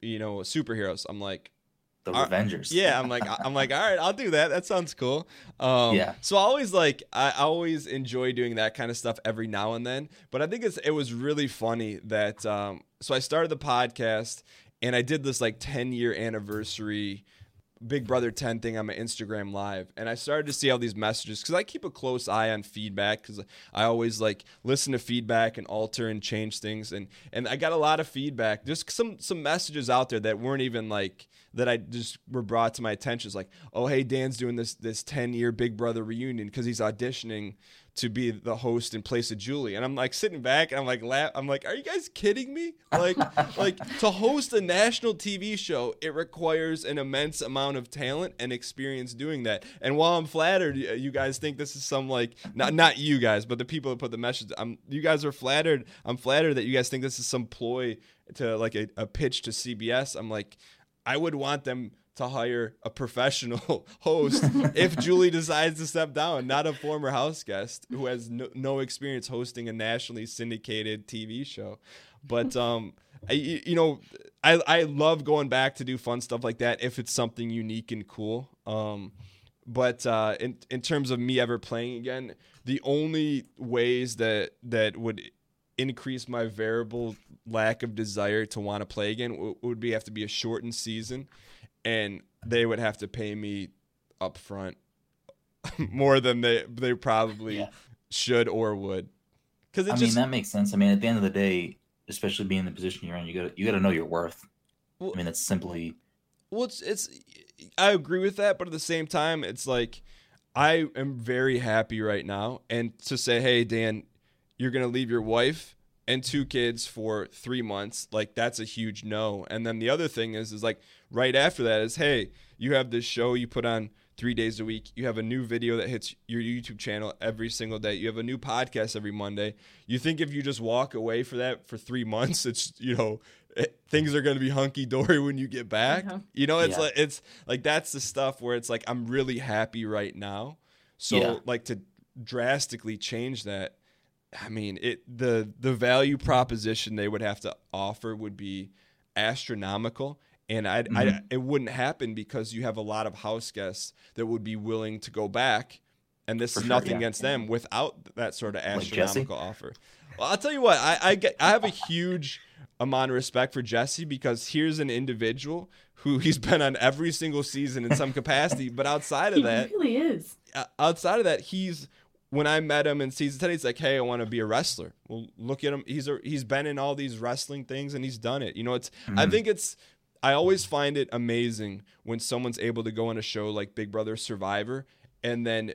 you know, superheroes." I'm like, The Are- Revengers. yeah, I'm like, I'm like, all right, I'll do that. That sounds cool. Um, Yeah. So I always like, I always enjoy doing that kind of stuff every now and then. But I think it's it was really funny that. Um, so I started the podcast and I did this like 10 year anniversary. Big Brother 10 thing on my Instagram live and I started to see all these messages cuz I keep a close eye on feedback cuz I always like listen to feedback and alter and change things and and I got a lot of feedback. Just some some messages out there that weren't even like that I just were brought to my attention. It's like oh hey Dan's doing this this 10 year Big Brother reunion cuz he's auditioning to be the host in place of Julie. And I'm like sitting back and I'm like laugh I'm like, are you guys kidding me? Like like to host a national TV show, it requires an immense amount of talent and experience doing that. And while I'm flattered you guys think this is some like not not you guys, but the people that put the message I'm you guys are flattered. I'm flattered that you guys think this is some ploy to like a, a pitch to CBS. I'm like I would want them to hire a professional host if Julie decides to step down, not a former house guest who has no, no experience hosting a nationally syndicated TV show. But um, I, you know, I I love going back to do fun stuff like that if it's something unique and cool. Um, but uh, in in terms of me ever playing again, the only ways that that would increase my variable lack of desire to want to play again w- would be have to be a shortened season and they would have to pay me up front more than they they probably Yeah. should or would because I just mean that makes sense. I mean at the end of the day, especially being in the position you're in, you got you got to know your worth. Well- I mean it's simply Well, it's, it's I agree with that, but at the same time, it's like I am very happy right now, and to say, hey, Dan, you're gonna leave your wife and two kids for three months, like that's a huge no. And then the other thing is, is like right after that is, hey, you have this show you put on three days a week. You have a new video that hits your YouTube channel every single day. You have a new podcast every Monday. You think if you just walk away for that for three months, it's you know it, things are going to be hunky dory when you get back. Yeah. You know, it's Yeah. like it's like that's the stuff where it's like I'm really happy right now. So Yeah. like to drastically change that, I mean it the the value proposition they would have to offer would be astronomical. And I'd, I Mhm. it wouldn't happen because you have a lot of house guests that would be willing to go back, and this For is sure, nothing yeah. against them without that sort of Like astronomical offer. Well, I'll tell you what, I I, get, I have a huge amount of respect for Jessie because here's an individual who he's been on every single season in some capacity, but outside of He that, really is. uh, outside of that, he's when I met him in season ten, he's like, "Hey, I want to be a wrestler." Well, look at him. He's a, he's been in all these wrestling things and he's done it. You know, it's I Mhm. think it's I always find it amazing when someone's able to go on a show like Big Brother Survivor and then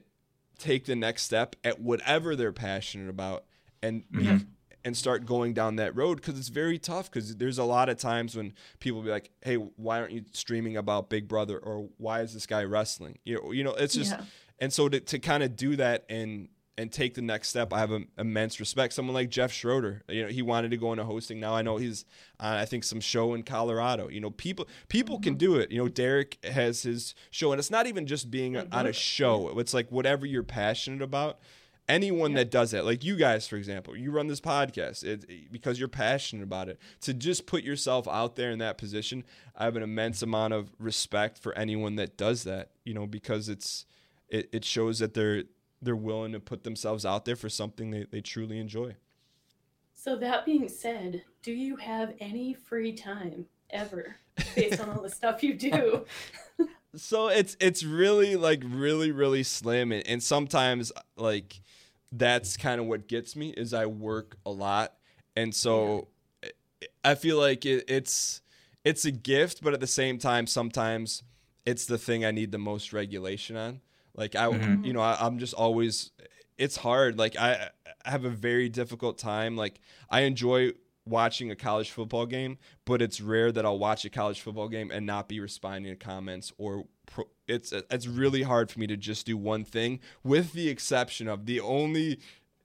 take the next step at whatever they're passionate about and be, Mhm. and start going down that road because it's very tough because there's a lot of times when people be like hey why aren't you streaming about big brother or why is this guy wrestling you know you know it's just Yeah. And so to, to kind of do that and and take the next step, I have a, immense respect. Someone like Jeff Schroeder, you know, he wanted to go into hosting. Now I know he's, on, I think, some show in Colorado. You know, people people can do it. You know, Derek has his show, and it's not even just being on a show. It's like whatever you're passionate about. anyone Yeah. that does that like you guys for example you run this podcast it, because you're passionate about it to just put yourself out there in that position i have an immense amount of respect for anyone that does that you know because it's it, it shows that they're they're willing to put themselves out there for something they, they truly enjoy. So that being said, do you have any free time ever based on all the stuff you do? so it's it's really like really really slim and, and sometimes like that's kind of what gets me is i work a lot and so i feel like it, it's it's a gift but at the same time sometimes it's the thing i need the most regulation on like i Mhm. you know I, i'm just always it's hard. Like I, I have a very difficult time. Like i enjoy watching a college football game but it's rare that I'll watch a college football game and not be responding to comments or pro- it's it's really hard for me to just do one thing with the exception of the only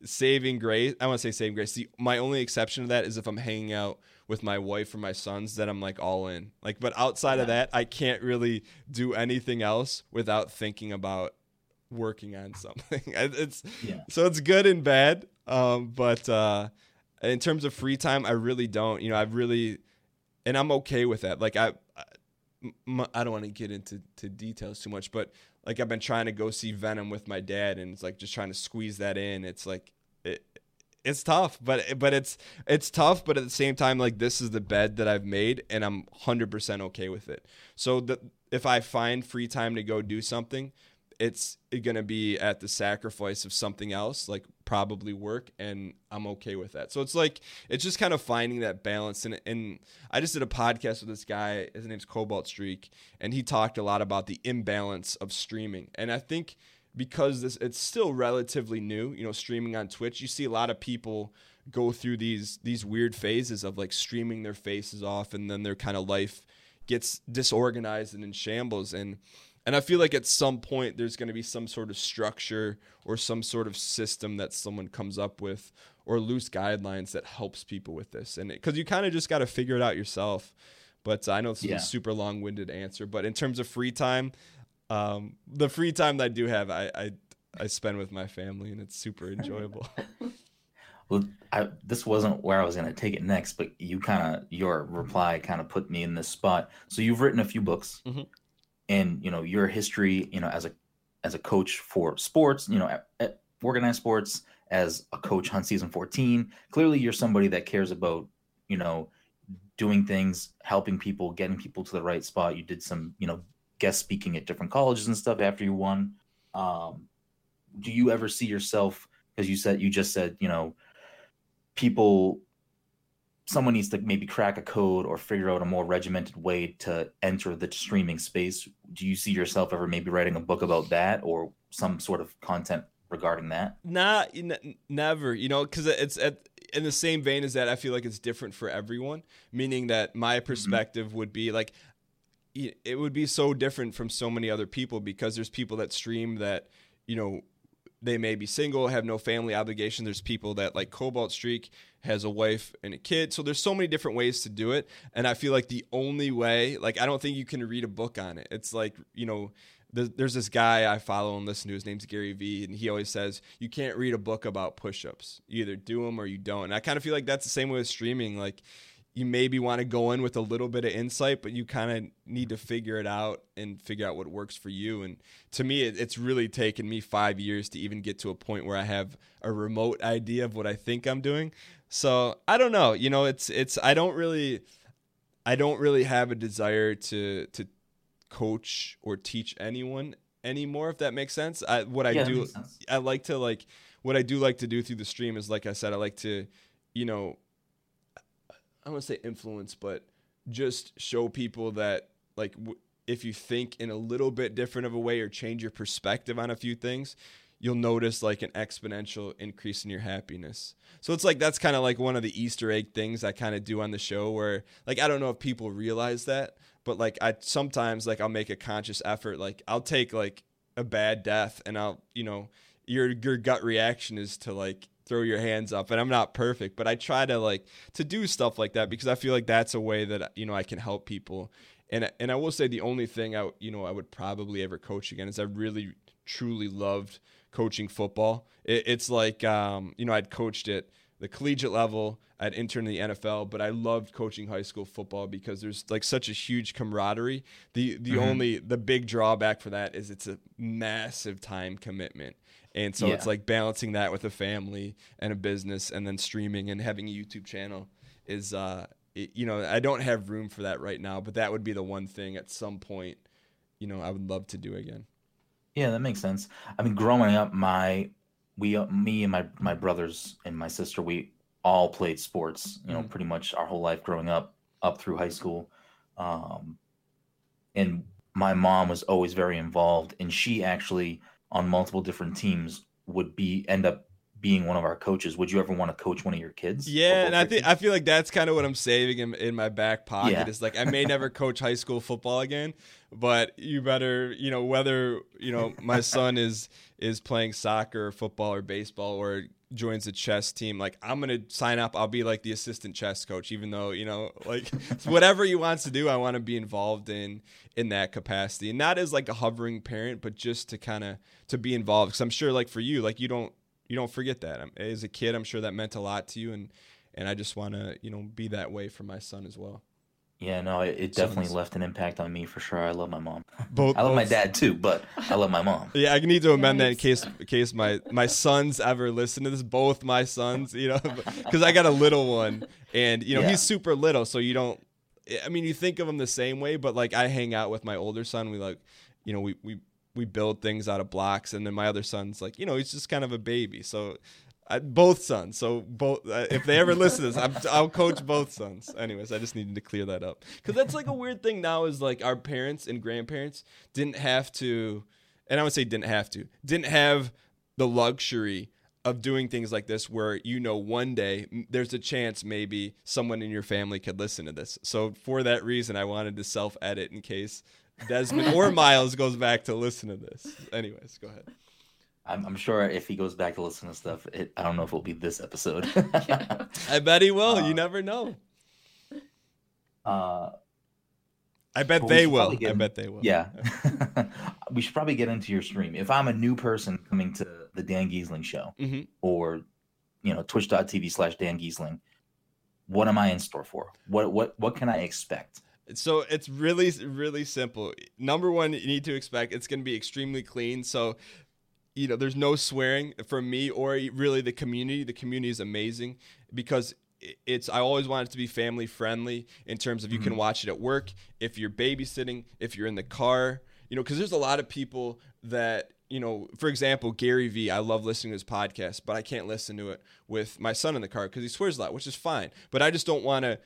saving grace I want to say saving grace. The my only exception to that is if I'm hanging out with my wife or my sons that I'm like all in. Like but outside of that I can't really do anything else without thinking about working on something it's Yeah. so it's good and bad um but uh in terms of free time, I really don't. You know, I've really, and I'm okay with that. Like I, I, m- I don't want to get into to details too much, but like I've been trying to go see Venom with my dad, and it's like just trying to squeeze that in. It's like it, it's tough, but but it's it's tough, but at the same time, like this is the bed that I've made, and I'm hundred percent okay with it. So the, if I find free time to go do something, it's going to be at the sacrifice of something else, like probably work, and I'm okay with that. So it's like it's just kind of finding that balance. And and I just did a podcast with this guy. His name's Cobalt Streak, and he talked a lot about the imbalance of streaming. And I think because this it's still relatively new, you know, streaming on Twitch, you see a lot of people go through these these weird phases of like streaming their faces off, and then their kind of life gets disorganized and in shambles and and I feel like at some point there's going to be some sort of structure or some sort of system that someone comes up with or loose guidelines that helps people with this. And because you kind of just got to figure it out yourself. But I know it's Yeah. a super long winded answer. But in terms of free time, um, the free time that I do have, I, I, I spend with my family and it's super enjoyable. Well, I, this wasn't where I was going to take it next, but you kind of your reply kind of put me in this spot. So you've written a few books, Mhm. And you know your history, you know, as a as a coach for sports, you know, at, at organized sports, as a coach on season fourteen. Clearly, you're somebody that cares about, you know, doing things, helping people, getting people to the right spot. You did some, you know, guest speaking at different colleges and stuff after you won. Um, do you ever see yourself? Because you said you just said, you know, people someone needs to maybe crack a code or figure out a more regimented way to enter the streaming space do you see yourself ever maybe writing a book about that or some sort of content regarding that Not n- never, you know, because it's at in the same vein as that. I feel like it's different for everyone. Meaning that my mm-hmm. perspective would be like, it would be so different from so many other people because there's people that stream that, you know, they may be single, have no family obligation. There's people that like Cobalt Streak has a wife and a kid. So there's so many different ways to do it. And I feel like the only way, like I don't think you can read a book on it. It's like, you know, there's, this guy I follow and listen to. His name's Gary Vee, and he always says you can't read a book about push-ups. You either do them or you don't. And I kind of feel like that's the same way with streaming. Like you maybe want to go in with a little bit of insight, but you kind of need to figure it out and figure out what works for you. And to me, it, it's really taken me five years to even get to a point where I have a remote idea of what I think I'm doing. So I don't know. You know, it's it's I don't really I don't really have a desire to to coach or teach anyone anymore if that makes sense. I what I Yeah, do. I like to like what I do like to do through the stream is like I said I like to you know I don't want to say influence but just show people that like w- if you think in a little bit different of a way or change your perspective on a few things you'll notice like an exponential increase in your happiness. So it's like that's kind of like one of the Easter egg things I kind of do on the show where like I don't know if people realize that, but like I sometimes like I'll make a conscious effort like I'll take like a bad death and I'll, you know, your your gut reaction is to like throw your hands up and I'm not perfect, but I try to like to do stuff like that because I feel like that's a way that you know I can help people And and I will say the only thing I you know I would probably ever coach again is I really truly loved coaching football. It, it's like um, you know I'd coached at the collegiate level. I'd interned in the NFL, but I loved coaching high school football because there's like such a huge camaraderie. The the mm-hmm. only the big drawback for that is it's a massive time commitment. And so yeah. it's like balancing that with a family and a business and then streaming and having a YouTube channel is uh it, you know, I don't have room for that right now, but that would be the one thing at some point, you know, I would love to do again. Yeah, that makes sense. I mean, growing up, my we, me and my my brothers and my sister, we all played sports. You know, mm-hmm. pretty much our whole life growing up, up through high school. Um, and my mom was always very involved, and she actually on multiple different teams would be end up being one of our coaches, would you ever want to coach one of your kids? Yeah, and I think I feel like that's kind of what I'm saving in, in my back pocket. Yeah. Is like I may never coach high school football again, but you better, you know, whether you know my son is is playing soccer, or football, or baseball, or joins a chess team, like I'm gonna sign up. I'll be like the assistant chess coach, even though you know, like whatever he wants to do, I want to be involved in in that capacity, and not as like a hovering parent, but just to kind of to be involved. Because I'm sure, like for you, like you don't you don't forget that. As a kid, I'm sure that meant a lot to you, and and I just want to you know be that way for my son as well. Yeah, no, it, it definitely Sons. left an impact on me for sure. I love my mom. Both, I love both. my dad too, but I love my mom. Yeah, I need to amend that in case in case my my sons ever listen to this. Both my sons, you know, because I got a little one, and you know yeah. he's super little, so you don't. I mean, you think of him the same way, but like I hang out with my older son. We like, you know, we we we build things out of blocks and then my other son's like you know he's just kind of a baby so I, both sons so both uh, if they ever listen to this i will coach both sons anyways i just needed to clear that up because that's like a weird thing now is like our parents and grandparents didn't have to and i would say didn't have to didn't have the luxury of doing things like this where you know one day there's a chance maybe someone in your family could listen to this so for that reason i wanted to self edit in case Desmond or Miles goes back to listen to this. Anyways, go ahead. I'm, I'm, sure if he goes back to listen to stuff, it, I don't know if it'll be this episode. I bet he will. Uh, you never know. Uh, I bet they will. I bet they will. Yeah. we should probably get into your stream. If I'm a new person coming to the Dan Gheesling show mm-hmm. or, you know, twitch.tv slash Dan Gheesling, what am I in store for? What, what, what can I expect? So it's really, really simple. Number one, you need to expect it's going to be extremely clean. So, you know, there's no swearing from me or really the community. The community is amazing because it's I always want it to be family friendly in terms of you mm-hmm. can watch it at work, if you're babysitting, if you're in the car, you know, because there's a lot of people that you know, for example, Gary Vee, I love listening to his podcast, but I can't listen to it with my son in the car because he swears a lot, which is fine. But I just don't want to,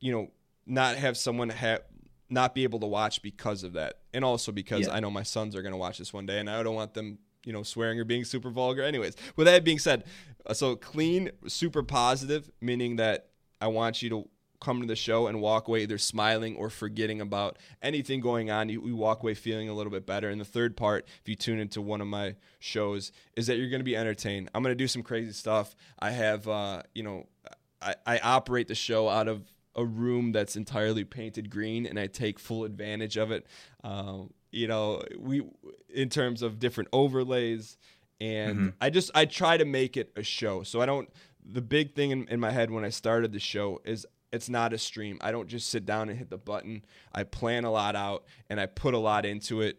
you know, not have someone have not be able to watch because of that, and also because yeah. I know my sons are going to watch this one day, and I don't want them, you know, swearing or being super vulgar. Anyways, with that being said, uh, so clean, super positive, meaning that I want you to come to the show and walk away either smiling or forgetting about anything going on. You, you, walk away feeling a little bit better. And the third part, if you tune into one of my shows, is that you're going to be entertained. I'm going to do some crazy stuff. I have, uh, you know, I, I operate the show out of a room that's entirely painted green, and I take full advantage of it. Um, you know, we in terms of different overlays, and mm-hmm. I just I try to make it a show. So I don't. The big thing in, in my head when I started the show is it's not a stream. I don't just sit down and hit the button. I plan a lot out and I put a lot into it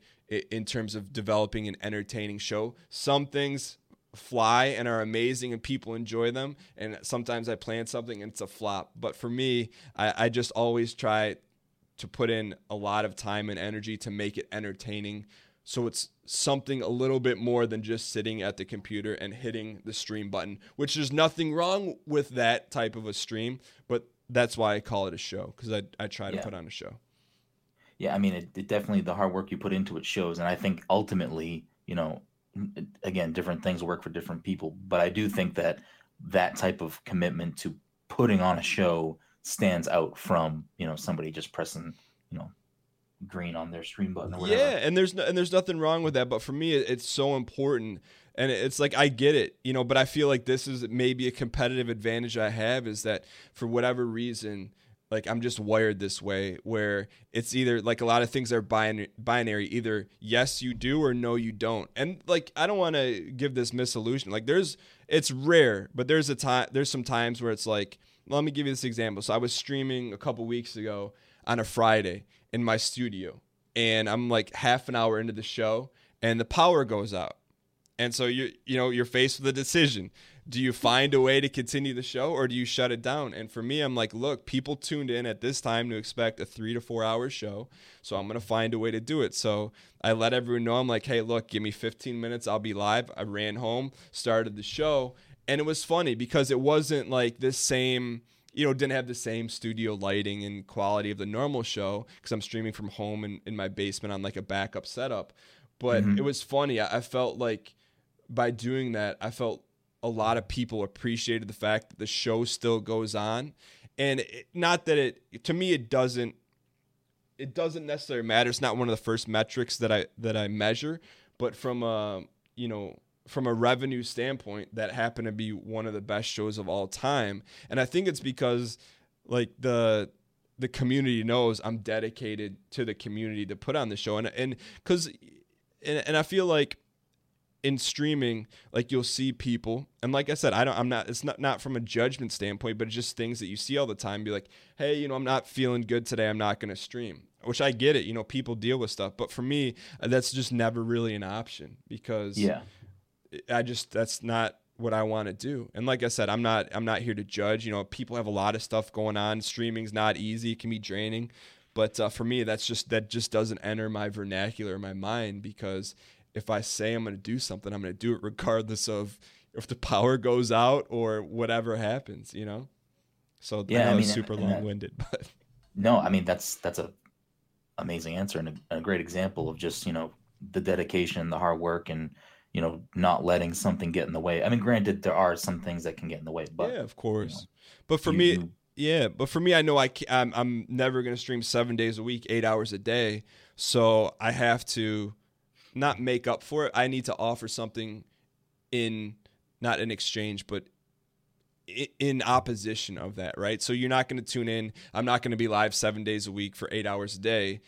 in terms of developing an entertaining show. Some things fly and are amazing and people enjoy them. And sometimes I plan something and it's a flop. But for me, I, I just always try to put in a lot of time and energy to make it entertaining. So it's something a little bit more than just sitting at the computer and hitting the stream button, which there's nothing wrong with that type of a stream, but that's why I call it a show because I, I try to yeah. put on a show. Yeah, I mean, it, it definitely the hard work you put into it shows, and I think ultimately, you know, again, different things work for different people, but I do think that that type of commitment to putting on a show stands out from you know somebody just pressing you know green on their stream button. Yeah, and there's no, and there's nothing wrong with that, but for me, it's so important. And it's like I get it, you know, but I feel like this is maybe a competitive advantage I have is that for whatever reason, like I'm just wired this way where it's either like a lot of things are bin- binary either yes you do or no you don't and like I don't want to give this misillusion like there's it's rare but there's a time there's some times where it's like let me give you this example so I was streaming a couple weeks ago on a Friday in my studio and I'm like half an hour into the show and the power goes out and so you you know you're faced with a decision do you find a way to continue the show or do you shut it down? And for me, I'm like, look, people tuned in at this time to expect a three to four hour show. So I'm going to find a way to do it. So I let everyone know, I'm like, hey, look, give me 15 minutes. I'll be live. I ran home, started the show. And it was funny because it wasn't like this same you know, didn't have the same studio lighting and quality of the normal show because I'm streaming from home in, in my basement on like a backup setup. But mm-hmm. it was funny. I, I, felt like by doing that, I felt a lot of people appreciated the fact that the show still goes on and it, not that it to me it doesn't it doesn't necessarily matter it's not one of the first metrics that i that i measure but from a you know from a revenue standpoint that happened to be one of the best shows of all time and i think it's because like the the community knows i'm dedicated to the community to put on the show and and because and, and i feel like in streaming, like you'll see people, and like I said, I don't, I'm not, it's not not from a judgment standpoint, but it's just things that you see all the time. Be like, hey, you know, I'm not feeling good today. I'm not going to stream. Which I get it. You know, people deal with stuff, but for me, uh, that's just never really an option because yeah, I just that's not what I want to do. And like I said, I'm not I'm not here to judge. You know, people have a lot of stuff going on. Streaming's not easy. It can be draining. But uh, for me, that's just that just doesn't enter my vernacular, my mind, because if I say I'm going to do something, I'm going to do it regardless of if the power goes out or whatever happens, you know? So yeah, I, I mean, super long winded, but no, I mean, that's, that's a amazing answer and a, a, great example of just, you know, the dedication, the hard work and, you know, not letting something get in the way. I mean, granted, there are some things that can get in the way, but yeah, of course. You know, but for you, me, you, yeah, but for me, I know I I'm, I'm never going to stream seven days a week, eight hours a day. So I have to, not make up for it. I need to offer something in not in exchange, but in opposition of that, right? So you're not going to tune in. I'm not going to be live seven days a week for eight hours a day,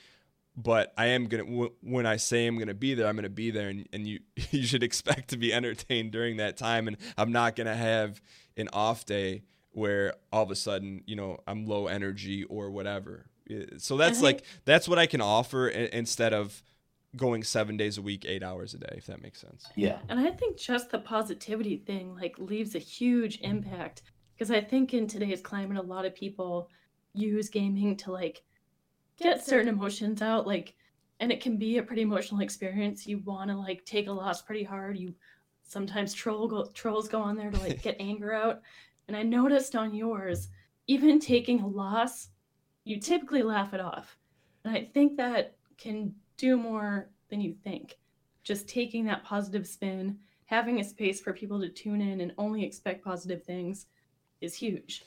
but I am going to, when I say I'm going to be there, I'm going to be there and, and you, you should expect to be entertained during that time. And I'm not going to have an off day where all of a sudden, you know, I'm low energy or whatever. So that's uh-huh. like, that's what I can offer instead of, going seven days a week, eight hours a day, if that makes sense. Yeah. And I think just the positivity thing like leaves a huge impact because I think in today's climate, a lot of people use gaming to like get certain emotions out, like, and it can be a pretty emotional experience. You want to like take a loss pretty hard. You sometimes troll go, trolls go on there to like get anger out. And I noticed on yours, even taking a loss, you typically laugh it off. And I think that can do more than you think. Just taking that positive spin, having a space for people to tune in and only expect positive things is huge.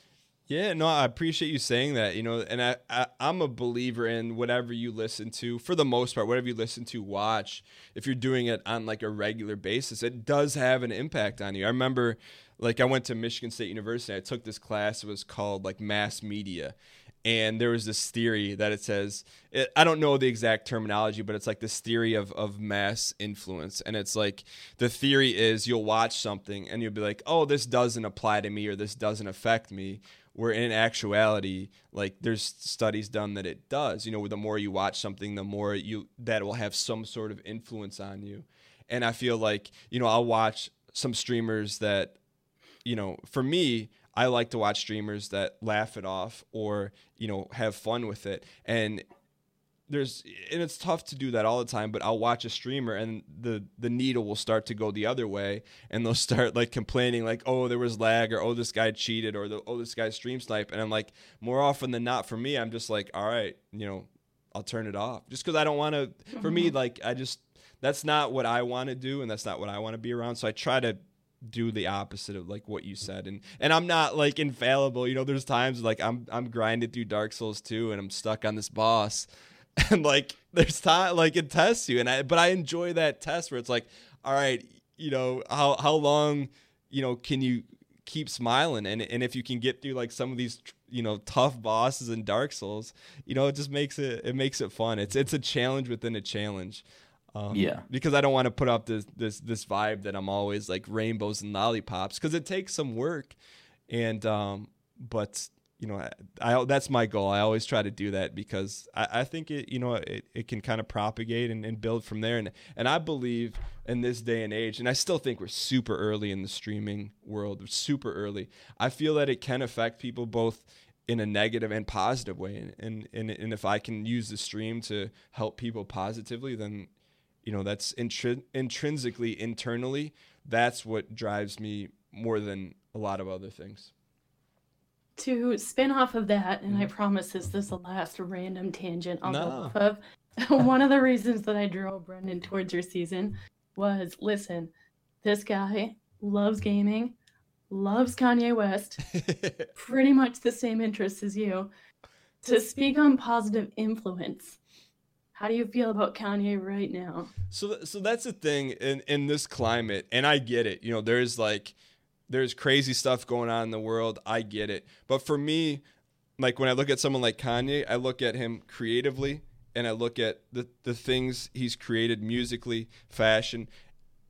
Yeah, no, I appreciate you saying that. You know, and I, I am a believer in whatever you listen to, for the most part, whatever you listen to, watch. If you're doing it on like a regular basis, it does have an impact on you. I remember, like, I went to Michigan State University. I took this class. It was called like mass media, and there was this theory that it says it, i don't know the exact terminology but it's like this theory of, of mass influence and it's like the theory is you'll watch something and you'll be like oh this doesn't apply to me or this doesn't affect me where in actuality like there's studies done that it does. You know the more you watch something the more you that will have some sort of influence on you. And i feel like you know i'll watch some streamers that you know for me I like to watch streamers that laugh it off or you know have fun with it. And there's and it's tough to do that all the time but I'll watch a streamer and the the needle will start to go the other way and they'll start like complaining like oh there was lag or oh this guy cheated or oh this guy stream snipe and I'm like more often than not for me I'm just like all right you know I'll turn it off just cuz I don't want to for me mm-hmm. like I just that's not what I want to do and that's not what I want to be around so I try to do the opposite of like what you said and and I'm not like infallible you know there's times like I'm I'm grinding through Dark Souls 2 and I'm stuck on this boss and like there's time like it tests you and I but I enjoy that test where it's like all right you know how how long you know can you keep smiling and and if you can get through like some of these you know tough bosses and Dark Souls, you know it just makes it it makes it fun. It's it's a challenge within a challenge. Um, Yeah. Because I don't want to put up this this this vibe that I'm always like rainbows and lollipops because it takes some work, and um, but you know I, I that's my goal. I always try to do that because I, I think it you know it, it can kind of propagate and, and build from there. And and I believe in this day and age, and I still think we're super early in the streaming world. Super early. I feel that it can affect people both in a negative and positive way. And, and, and, and if I can use the stream to help people positively, then, you know, that's intri- intrinsically, internally, that's what drives me more than a lot of other things. To spin off of that, and I mm-hmm. promise this, this is the last random tangent I'll go off of. One of the reasons that I drove Brendan towards your season was listen, this guy loves gaming, loves Kanye West, pretty much the same interests as you. To speak on positive influence, how do you feel about Kanye right now? So, so that's the thing in in this climate, and I get it. You know, there's like, there's crazy stuff going on in the world. I get it, but for me, like when I look at someone like Kanye, I look at him creatively, and I look at the the things he's created musically, fashion,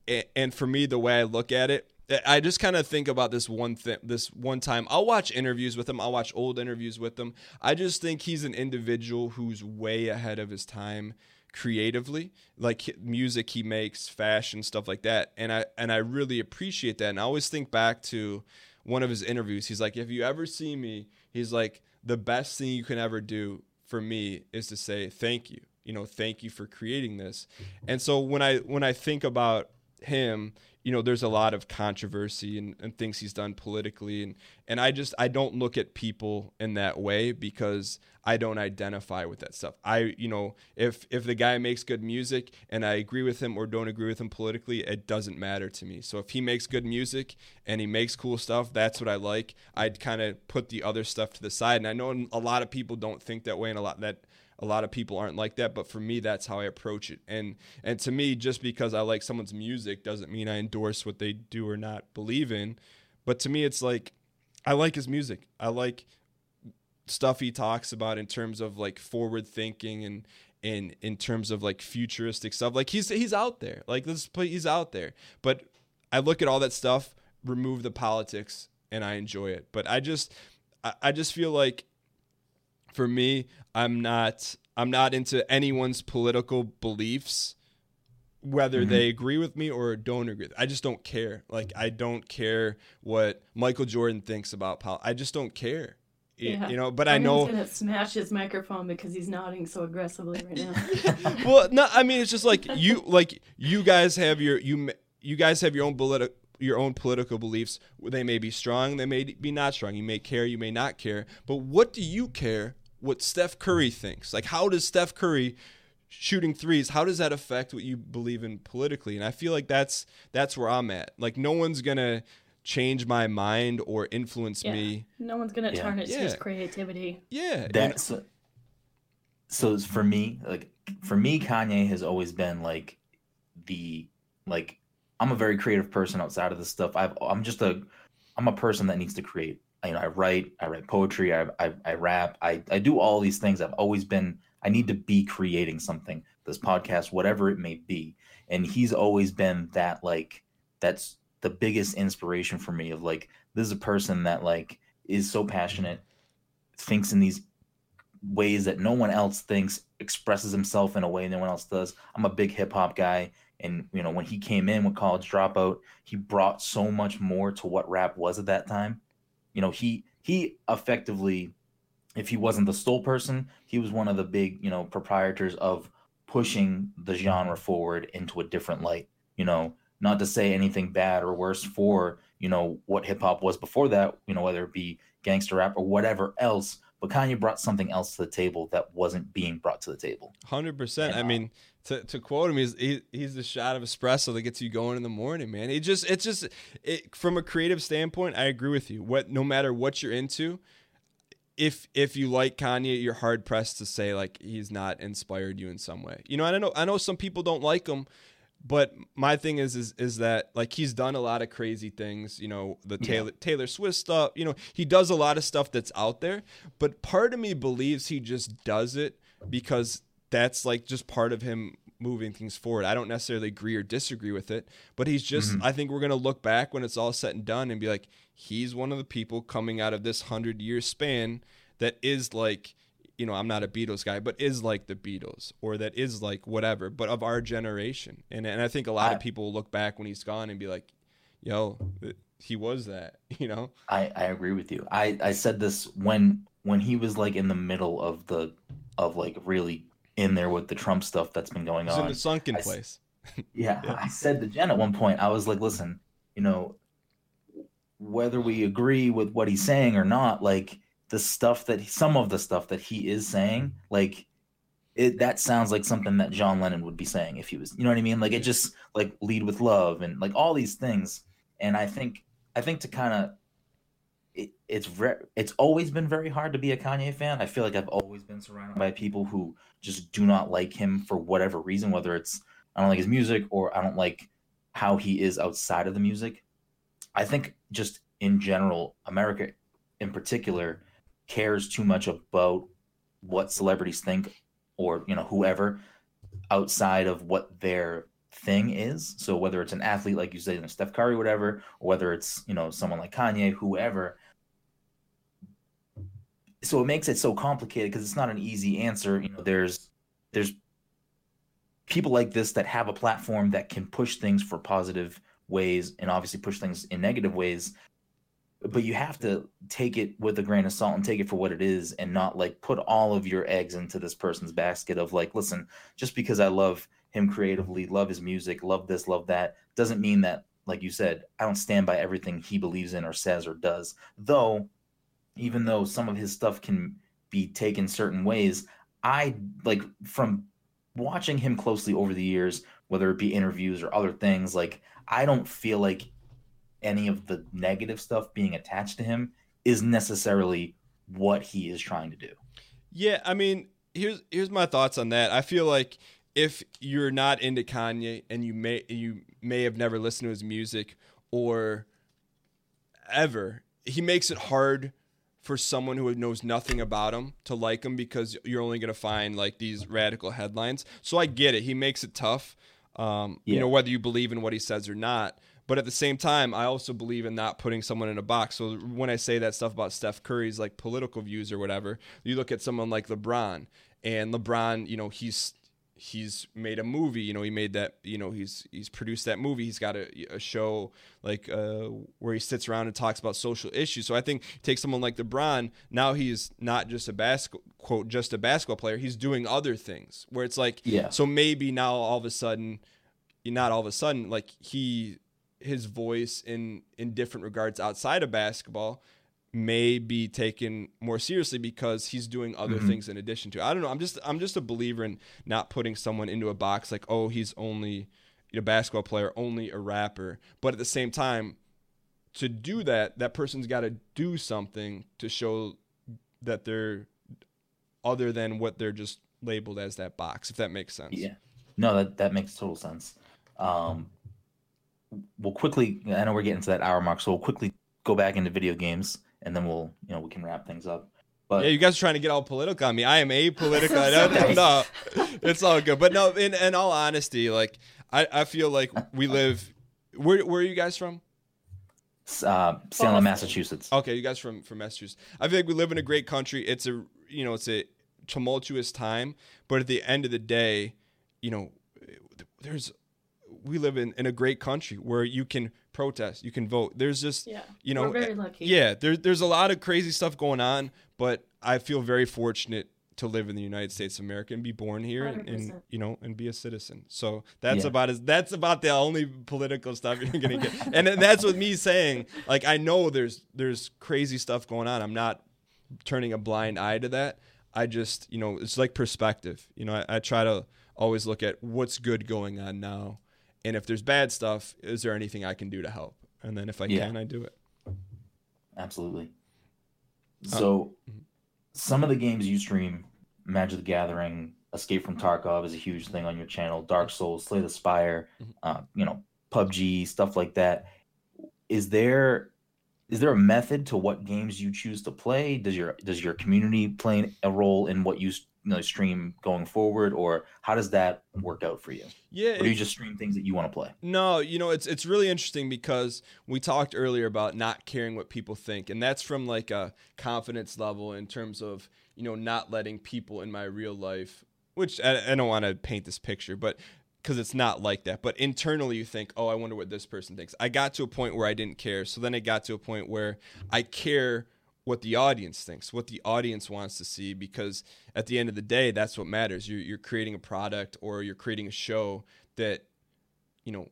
and, and for me, the way I look at it, I just kind of think about this one thing. This one time, I'll watch interviews with him. I'll watch old interviews with him. I just think he's an individual who's way ahead of his time creatively like music he makes fashion stuff like that. And i and i really appreciate that. And i always think back to one of his interviews. He's like if you ever see me he's like the best thing you can ever do for me is to say thank you. You know thank you for creating this. And so when i when i think about him you know there's a lot of controversy and, and things he's done politically. And and i just i don't look at people in that way because i don't identify with that stuff. I you know if if the guy makes good music and i agree with him or don't agree with him politically it doesn't matter to me. So if he makes good music and he makes cool stuff that's what i like. I'd kind of put the other stuff to the side. And i know a lot of people don't think that way and a lot that a lot of people aren't like that but for me that's how i approach it. And and to me just because i like someone's music doesn't mean i endorse what they do or not believe in. But to me it's like i like his music. I like stuff he talks about in terms of like forward thinking and in in terms of like futuristic stuff. Like he's he's out there. Like this play he's out there. But i look at all that stuff remove the politics and i enjoy it. But i just I, I just feel like for me i'm not i'm not into anyone's political beliefs whether Mhm. they agree with me or don't agree i just don't care like i don't care what michael jordan thinks about pol- i just don't care Y- Yeah. you know but i Brendan's know gonna smash his microphone because he's nodding so aggressively right now. well, no, I mean it's just like you like you guys have your you you guys have your own political your own political beliefs. They may be strong, they may be not strong. You may care, you may not care. But what do you care what Steph Curry thinks? Like how does Steph Curry shooting threes, how does that affect what you believe in politically? And I feel like that's that's where I'm at. Like no one's going to change my mind or influence Yeah. me. No one's gonna Yeah. tarnish his Yeah. creativity. Yeah. and- That's so for me. Like for me, Kanye has always been like the like I'm a very creative person outside of this stuff. I've I'm just a I'm a person that needs to create. You know, I write, I write poetry, I I, I rap, I I do all these things. I've always been. I need to be creating something. This podcast, whatever it may be, and he's always been that like that's the biggest inspiration for me. Of like this is a person that like is so passionate, thinks in these ways that no one else thinks, expresses himself in a way no one else does. I'm a big hip hop guy. And you know, when he came in with college dropout, he brought so much more to what rap was at that time. You know, he he effectively, if he wasn't the stole person, he was one of the big, you know, proprietors of pushing the genre forward into a different light. You know, not to say anything bad or worse for, you know, what hip hop was before that, you know, whether it be gangster rap or whatever else, but Kanye brought something else to the table that wasn't being brought to the table. Hundred percent. I mean, to, to quote him, he's he, he's the shot of espresso that gets you going in the morning, man. It just it's just it, from a creative standpoint, I agree with you. What no matter what you're into, if if you like Kanye, you're hard pressed to say like he's not inspired you in some way. You know, I know I know some people don't like him, but my thing is is is that like he's done a lot of crazy things, you know, the Yeah. Taylor Taylor Swift stuff, you know, he does a lot of stuff that's out there, but part of me believes he just does it because that's like just part of him moving things forward. I don't necessarily agree or disagree with it, but he's just Mhm. I think we're going to look back when it's all said and done and be like he's one of the people coming out of this 100-year span that is like you know, I'm not a Beatles guy, but is like the Beatles or that is like whatever, but of our generation. And and I think a lot I- of people will look back when he's gone and be like, "Yo, he was that," you know? I, I agree with you. I, I said this when when he was like in the middle of the of like really in there with the Trump stuff that's been going He's in on. the sunken I place. Yeah, Yeah. I said to Jen at one point, I was like, listen, you know, whether we agree with what he's saying or not, like the stuff that some of the stuff that he is saying, like it that sounds like something that John Lennon would be saying if he was, you know what I mean? Like it just like lead with love and like all these things. And I think I think to kind of it, it's re- it's always been very hard to be a Kanye fan. I feel like I've always been surrounded by people who just do not like him for whatever reason, whether it's I don't like his music or I don't like how he is outside of the music. I think just in general, America in particular cares too much about what celebrities think or you know whoever outside of what their thing is. So whether it's an athlete like you say, you know, Steph Curry, whatever, or whether it's you know someone like Kanye, whoever. So it makes it so complicated because it's not an easy answer. You know, there's there's people like this that have a platform that can push things for positive ways and obviously push things in negative ways but you have to take it with a grain of salt and take it for what it is and not like put all of your eggs into this person's basket of like listen just because i love him creatively love his music love this love that doesn't mean that like you said i don't stand by everything he believes in or says or does though even though some of his stuff can be taken certain ways i like from watching him closely over the years whether it be interviews or other things like i don't feel like any of the negative stuff being attached to him is necessarily what he is trying to do. Yeah, I mean, here's here's my thoughts on that. I feel like if you're not into Kanye and you may you may have never listened to his music or ever, he makes it hard for someone who knows nothing about him to like him because you're only going to find like these radical headlines. So I get it. He makes it tough. Um, you know whether you believe in what he says or not. But at the same time, I also believe in not putting someone in a box. So when I say that stuff about Steph Curry's like political views or whatever, you look at someone like LeBron, and LeBron, you know, he's he's made a movie. You know, he made that. You know, he's he's produced that movie. He's got a, a show like uh, where he sits around and talks about social issues. So I think take someone like LeBron. Now he's not just a basketball quote just a basketball player. He's doing other things where it's like Yeah. so maybe now all of a sudden, not all of a sudden, like he his voice in in different regards outside of basketball may be taken more seriously because he's doing other Mhm. things in addition to. I don't know. I'm just I'm just a believer in not putting someone into a box like oh he's only a basketball player, only a rapper. But at the same time, to do that, that person's got to do something to show that they're other than what they're just labeled as that box. If that makes sense. Yeah. No, that that makes total sense. Um, we'll quickly. I know we're getting to that hour mark, so we'll quickly go back into video games, and then we'll you know we can wrap things up. But Yeah, you guys are trying to get all political on me. I am apolitical. So no, it's all good. But no, in, in all honesty, like I, I feel like we live. Where where are you guys from? uh, Salem, Boston. Massachusetts. Okay, you guys from from Massachusetts. I feel like we live in a great country. It's a you know it's a tumultuous time, but at the end of the day, you know, there's we live in in a great country where you can protest, you can vote. There's just Yeah. you know We're very eh, lucky. yeah, there, there's a lot of crazy stuff going on, but I feel very fortunate to live in the United States of America and be born here and, and you know and be a citizen. So that's Yeah. about as that's about the only political stuff you're gonna get. and then that's with me saying like I know there's there's crazy stuff going on. I'm not turning a blind eye to that. I just you know it's like perspective. You know I, I try to always look at what's good going on now, and if there's bad stuff, is there anything I can do to help? And then if I Yeah. can, I do it. Absolutely. Uh, So, mhm. some of the games you stream, Magic the Gathering, Escape from Tarkov is a huge thing on your channel. Dark Souls, Slay the Spire, Mhm. uh, you know, PUBG, stuff like that. Is there is there a method to what games you choose to play? Does your does your community play a role in what you, you know, stream going forward, or how does that work out for you? Yeah, Or do you just stream things that you want to play? No, you know, it's it's really interesting because we talked earlier about not caring what people think, and that's from like a confidence level in terms of you know not letting people in my real life, which I, I don't want to paint this picture, but because it's not like that. But internally, you think, oh, I wonder what this person thinks. I got to a point where I didn't care, so then it got to a point where I care what the audience thinks, what the audience wants to see, because at the end of the day, that's what matters. You're, you're creating a product or you're creating a show that, you know,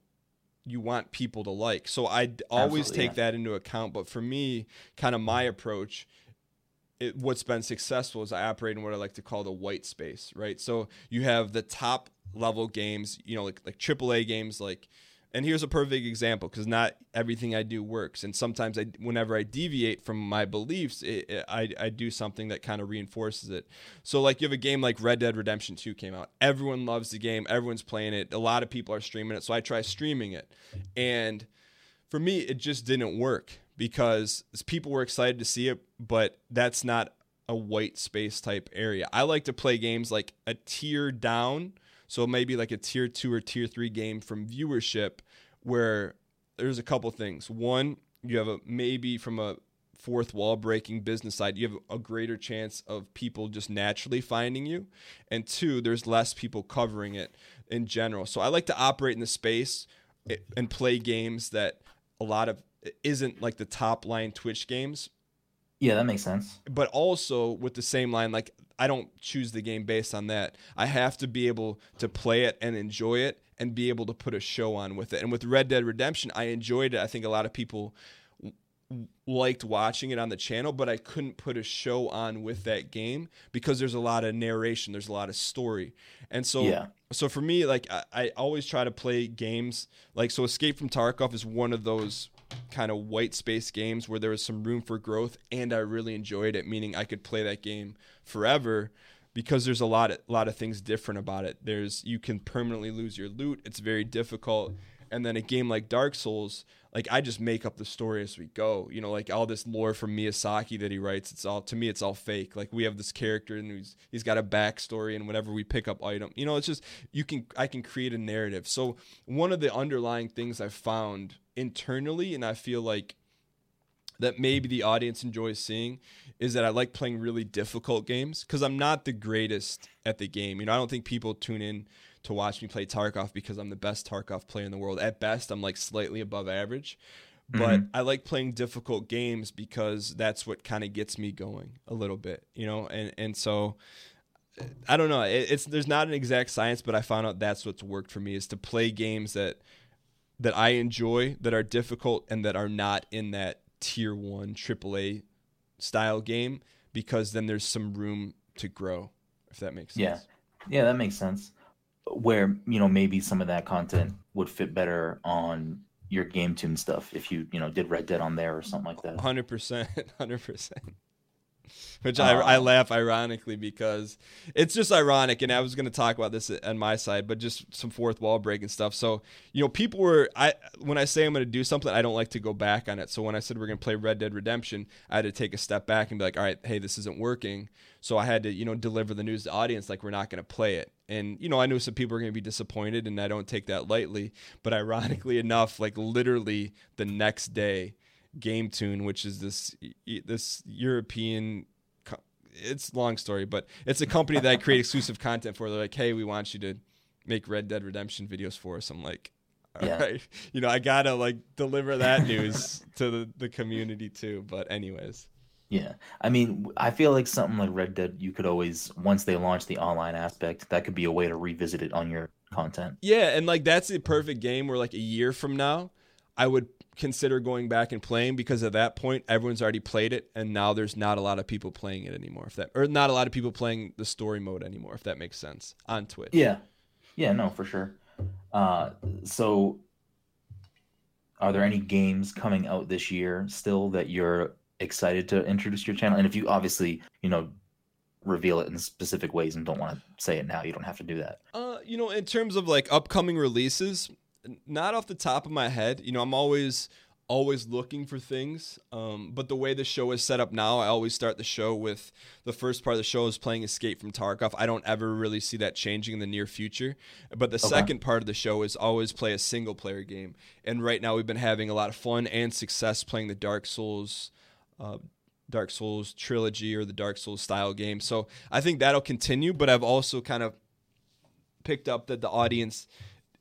you want people to like. So I always Absolutely, take that into account. But for me, kind of my approach, it, what's been successful is I operate in what I like to call the white space, right? So you have the top level games, you know, like like AAA games, like. And here's a perfect example because not everything I do works, and sometimes I, whenever I deviate from my beliefs, it, it, I I do something that kind of reinforces it. So like you have a game like Red Dead Redemption 2 came out. Everyone loves the game. Everyone's playing it. A lot of people are streaming it. So I try streaming it. And for me it just didn't work because people were excited to see it, but that's not a white space type area. I like to play games like a tier down, so maybe like a tier 2 or tier 3 game from viewership where there's a couple things. One, you have a maybe from a fourth wall breaking business side, you have a greater chance of people just naturally finding you. And two, there's less people covering it in general. So I like to operate in the space eh, and play games that a lot of isn't like the top line Twitch games, Yeah, that makes sense. but also with the same line like I don't choose the game based on that. I have to be able to play it and enjoy it and be able to put a show on with it. And with Red Dead Redemption, I enjoyed it. I think a lot of people liked watching it on the channel, but I couldn't put a show on with that game because there's a lot of narration, there's a lot of story. And so Yeah. so for me, like I, I always try to play games like so. Escape from Tarkov is one of those kind of white space games where there was some room for growth, and I really enjoyed it. Meaning I could play that game forever because there's a lot of lot of things different about it. There's you can permanently lose your loot. It's very difficult. And then a game like Dark Souls, like I just make up the story as we go. You know, like all this lore from Miyazaki that he writes, it's all to me, it's all fake. Like we have this character and he's he's got a backstory, and whenever we pick up item, you know, it's just you can I can create a narrative. So one of the underlying things I've found internally, and I feel like that maybe the audience enjoys seeing is that I like playing really difficult games because I'm not the greatest at the game. You know, I don't think people tune in to watch me play Tarkov because I'm the best Tarkov player in the world. At best, I'm like slightly above average. But mm-hmm. I like playing difficult games because that's what kind of gets me going a little bit, you know. And and so I don't know. It, it's there's not an exact science, but I found out that's what's worked for me is to play games that that I enjoy, that are difficult, and that are not in that tier one AAA style game because then there's some room to grow, if that makes sense. Yeah. Yeah, that makes sense. Where, you know, maybe some of that content would fit better on your game tune stuff if you, you know, did Red Dead on there or something like that. Hundred percent, hundred percent. Which I, I Uh, laugh ironically because it's just ironic, and I was going to talk about this on my side, but just some fourth wall breaking stuff. So you know, people were I when I say I'm going to do something, I don't like to go back on it. So when I said we're going to play Red Dead Redemption, I had to take a step back and be like, all right, hey, this isn't working. So I had to you know deliver the news to the audience like we're not going to play it. And you know, I knew some people were going to be disappointed, and I don't take that lightly. But ironically enough, like literally the next day. Game Tune, which is this this European. It's long story, but it's a company that I create exclusive content for. They're like, "Hey, we want you to make Red Dead Redemption videos for us." I'm like, "All right, Yeah. you know, I gotta like deliver that news to the, the community too." But anyways, Yeah. I mean, I feel like something like Red Dead, you could always, once they launch the online aspect, that could be a way to revisit it on your content. yeah, and like that's a perfect game where like a year from now, I would consider going back and playing because at that point everyone's already played it and now there's not a lot of people playing it anymore if that or not a lot of people playing the story mode anymore if that makes sense on Twitch. Yeah. Yeah, no, for sure. Uh, so are there any games coming out this year still that you're excited to introduce your channel? And if you obviously, you know, reveal it in specific ways and don't want to say it now, you don't have to do that. Uh, you know, in terms of like upcoming releases, not off the top of my head. You know, I'm always always looking for things. Um, but the way the show is set up now, I always start the show with the first part of the show is playing Escape from Tarkov. I don't ever really see that changing in the near future. But the okay. second part of the show is always play a single player game. And right now we've been having a lot of fun and success playing the Dark Souls. Uh, Dark Souls trilogy or the Dark Souls style game. So I think that'll continue, but I've also kind of picked up that the audience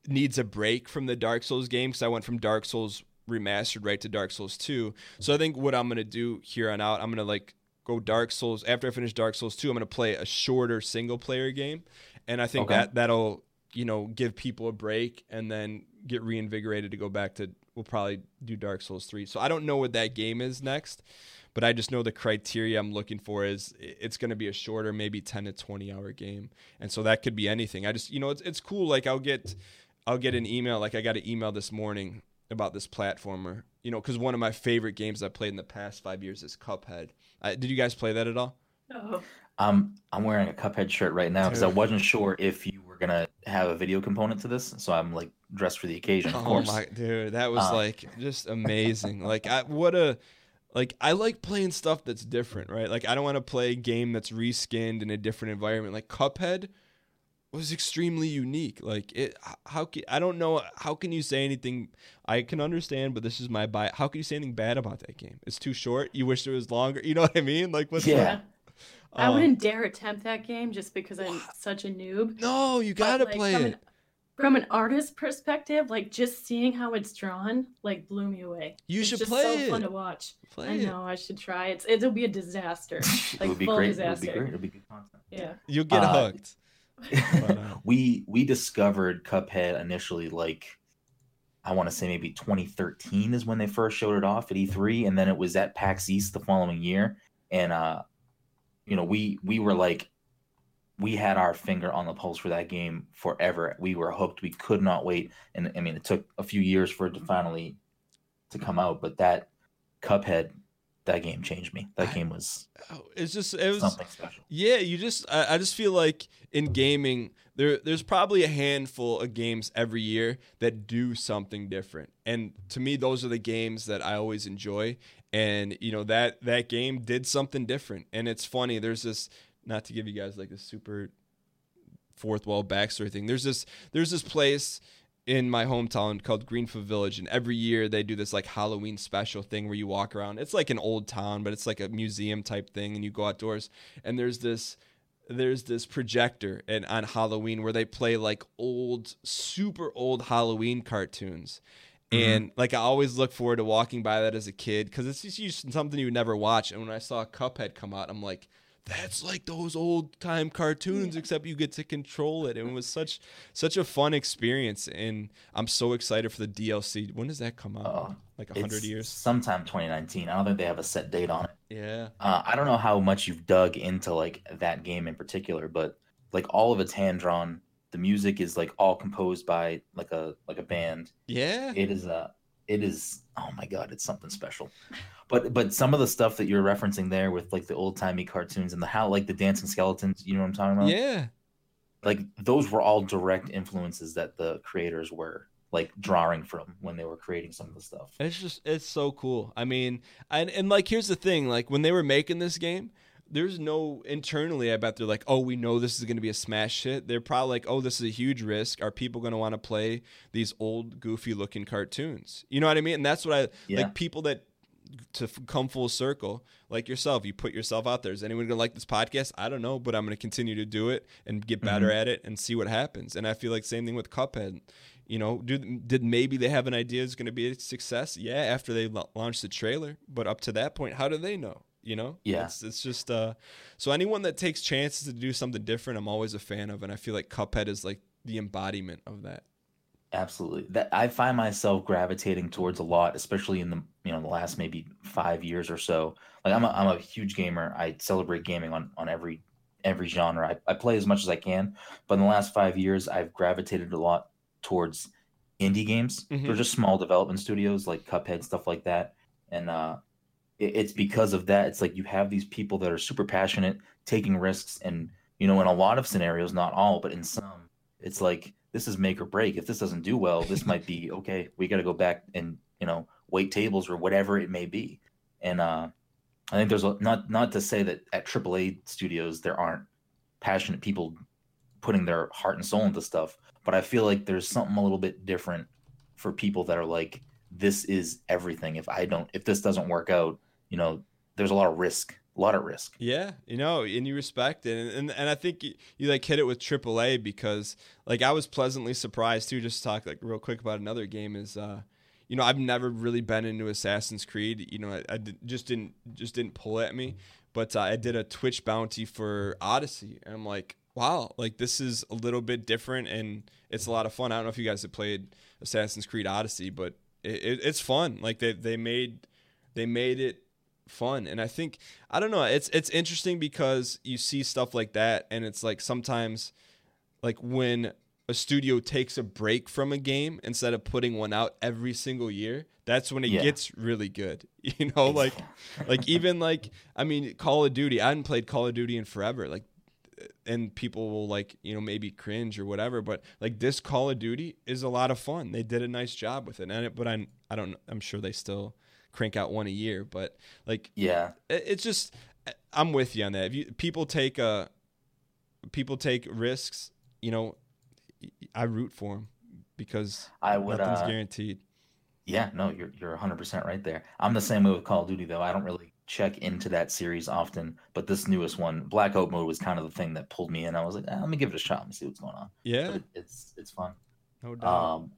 needs a break from the Dark Souls game because I went from Dark Souls remastered right to Dark Souls 2. So I think what I'm going to do here on out, I'm going to like go Dark Souls after I finish Dark Souls 2, I'm going to play a shorter single player game. And I think okay. that that'll, you know, give people a break and then get reinvigorated to go back to we'll probably do Dark Souls 3. So I don't know what that game is next, but I just know the criteria I'm looking for is it's going to be a shorter maybe 10 to 20 hour game. And so that could be anything. I just, you know, it's it's cool like I'll get I'll get an email like I got an email this morning about this platformer. You know, because one of my favorite games I played in the past five years is Cuphead. Uh, did you guys play that at all? No. Um, I'm wearing a Cuphead shirt right now because I wasn't sure if you were gonna have a video component to this, so I'm like dressed for the occasion. Of oh course. my dude, that was uh, like just amazing. like, I, what a like I like playing stuff that's different, right? Like I don't want to play a game that's reskinned in a different environment. Like Cuphead was extremely unique. Like it, how can I don't know how can you say anything? I can understand, but this is my buy. How can you say anything bad about that game? It's too short. You wish it was longer. You know what I mean? Like what's yeah. That? I um, wouldn't dare attempt that game just because I'm such a noob. No, you gotta like, play from it. An, from an artist perspective, like just seeing how it's drawn, like blew me away. You it's should just play so it. fun to watch. Play I know. It. I should try. It's it'll be a disaster. Like it would be full great. disaster. It would be great. It'll be good content. Yeah. You'll get uh, hooked. we we discovered Cuphead initially like I want to say maybe 2013 is when they first showed it off at E3, and then it was at PAX East the following year. And uh, you know, we we were like, we had our finger on the pulse for that game forever. We were hooked. We could not wait. And I mean, it took a few years for it to mm-hmm. finally to come out, but that Cuphead that game changed me. That game was oh, it's just it was something special. Yeah, you just I, I, just feel like in gaming there there's probably a handful of games every year that do something different. And to me those are the games that I always enjoy and you know that that game did something different. And it's funny there's this not to give you guys like a super fourth wall backstory thing. There's this there's this place in my hometown called Greenfield Village, and every year they do this like Halloween special thing where you walk around. It's like an old town, but it's like a museum type thing, and you go outdoors. And there's this there's this projector and on Halloween where they play like old, super old Halloween cartoons. Mm-hmm. And like I always look forward to walking by that as a kid because it's just something you would never watch. And when I saw Cuphead come out, I'm like, that's like those old time cartoons yeah. except you get to control it. And it was such such a fun experience. And i'm so excited for the dlc when does that come out? Uh, like 100 years? sometime 2019 i don't think they have a set date on it. Yeah. Uh, i don't know how much you've dug into like that game in particular but like all of it's hand drawn the music is like all composed by like a like a band yeah it is a it is oh my god it's something special but but some of the stuff that you're referencing there with like the old timey cartoons and the how like the dancing skeletons, you know what I'm talking about? Yeah. Like those were all direct influences that the creators were like drawing from when they were creating some of the stuff. It's just it's so cool. I mean, and and like here's the thing, like when they were making this game, there's no internally I bet they're like, "Oh, we know this is going to be a smash hit." They're probably like, "Oh, this is a huge risk. Are people going to want to play these old goofy looking cartoons?" You know what I mean? And that's what I yeah. like people that to f- come full circle like yourself you put yourself out there is anyone gonna like this podcast i don't know but i'm gonna continue to do it and get better mm-hmm. at it and see what happens and i feel like same thing with cuphead you know do, did maybe they have an idea going to be a success yeah after they l- launched the trailer but up to that point how do they know you know yeah it's, it's just uh so anyone that takes chances to do something different i'm always a fan of and i feel like cuphead is like the embodiment of that Absolutely. That I find myself gravitating towards a lot, especially in the you know the last maybe five years or so. Like I'm a I'm a huge gamer. I celebrate gaming on on every every genre. I, I play as much as I can, but in the last five years, I've gravitated a lot towards indie games. Mm-hmm. They're just small development studios like Cuphead stuff like that, and uh, it's because of that. It's like you have these people that are super passionate, taking risks, and you know, in a lot of scenarios, not all, but in some, it's like this is make or break. If this doesn't do well, this might be okay. We got to go back and you know wait tables or whatever it may be. And uh, I think there's a, not not to say that at AAA studios there aren't passionate people putting their heart and soul into stuff, but I feel like there's something a little bit different for people that are like, this is everything. If I don't, if this doesn't work out, you know, there's a lot of risk, a lot of risk. Yeah, you know, and you respect it, and and, and I think you, you like hit it with AAA because like I was pleasantly surprised too. Just to talk like real quick about another game is. uh you know, I've never really been into Assassin's Creed. You know, I, I did, just didn't just didn't pull at me. But uh, I did a Twitch bounty for Odyssey, and I'm like, wow, like this is a little bit different, and it's a lot of fun. I don't know if you guys have played Assassin's Creed Odyssey, but it, it, it's fun. Like they they made they made it fun, and I think I don't know. It's it's interesting because you see stuff like that, and it's like sometimes like when a studio takes a break from a game instead of putting one out every single year that's when it Yeah. gets really good you know like like even like i mean call of duty i hadn't played call of duty in forever like and people will like you know maybe cringe or whatever but like this call of duty is a lot of fun they did a nice job with it and it, but i'm i don't i'm sure they still crank out one a year but like Yeah, it- it's just i'm with you on that if you people take uh people take risks you know i root for them because I would. nothing's Uh, guaranteed yeah, no, you're you're 100 percent right there. I'm the same way with Call of Duty though. I don't really check into that series often, but this newest one, Blackout Mode, was kind of the thing that pulled me in. I was like, eh, let me give it a shot and see what's going on. yeah But it, it's it's fun. no doubt Um,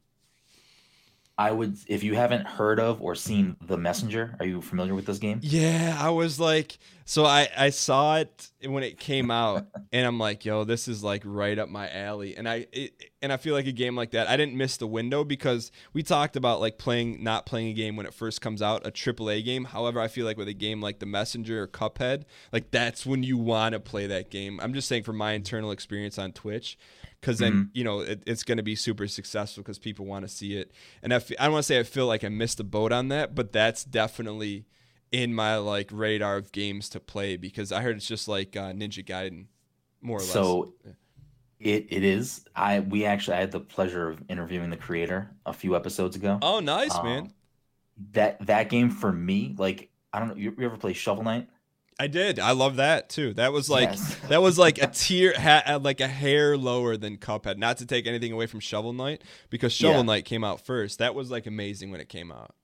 I would, if you haven't heard of or seen The Messenger, are you familiar with this game? Yeah, I was like, so I I saw it when it came out, and I'm like, yo, this is like right up my alley, and I it, and I feel like a game like that, I didn't miss the window because we talked about like playing not playing a game when it first comes out, a AAA game. However, I feel like with a game like The Messenger or Cuphead, like that's when you want to play that game. I'm just saying from my internal experience on Twitch. Because then you know it, it's going to be super successful because people want to see it, and I, f- I don't want to say I feel like I missed the boat on that, but that's definitely in my like radar of games to play because I heard it's just like uh, Ninja Gaiden, more or less. So it it is. I we actually I had the pleasure of interviewing the creator a few episodes ago. oh, nice Um, man. That that game for me, like I don't know, you, you ever play Shovel Knight? I did. I love that too. That was like Yes. that was like a tier, ha- like a hair lower than Cuphead. Not to take anything away from Shovel Knight because Shovel Yeah. Knight came out first. That was like amazing when it came out.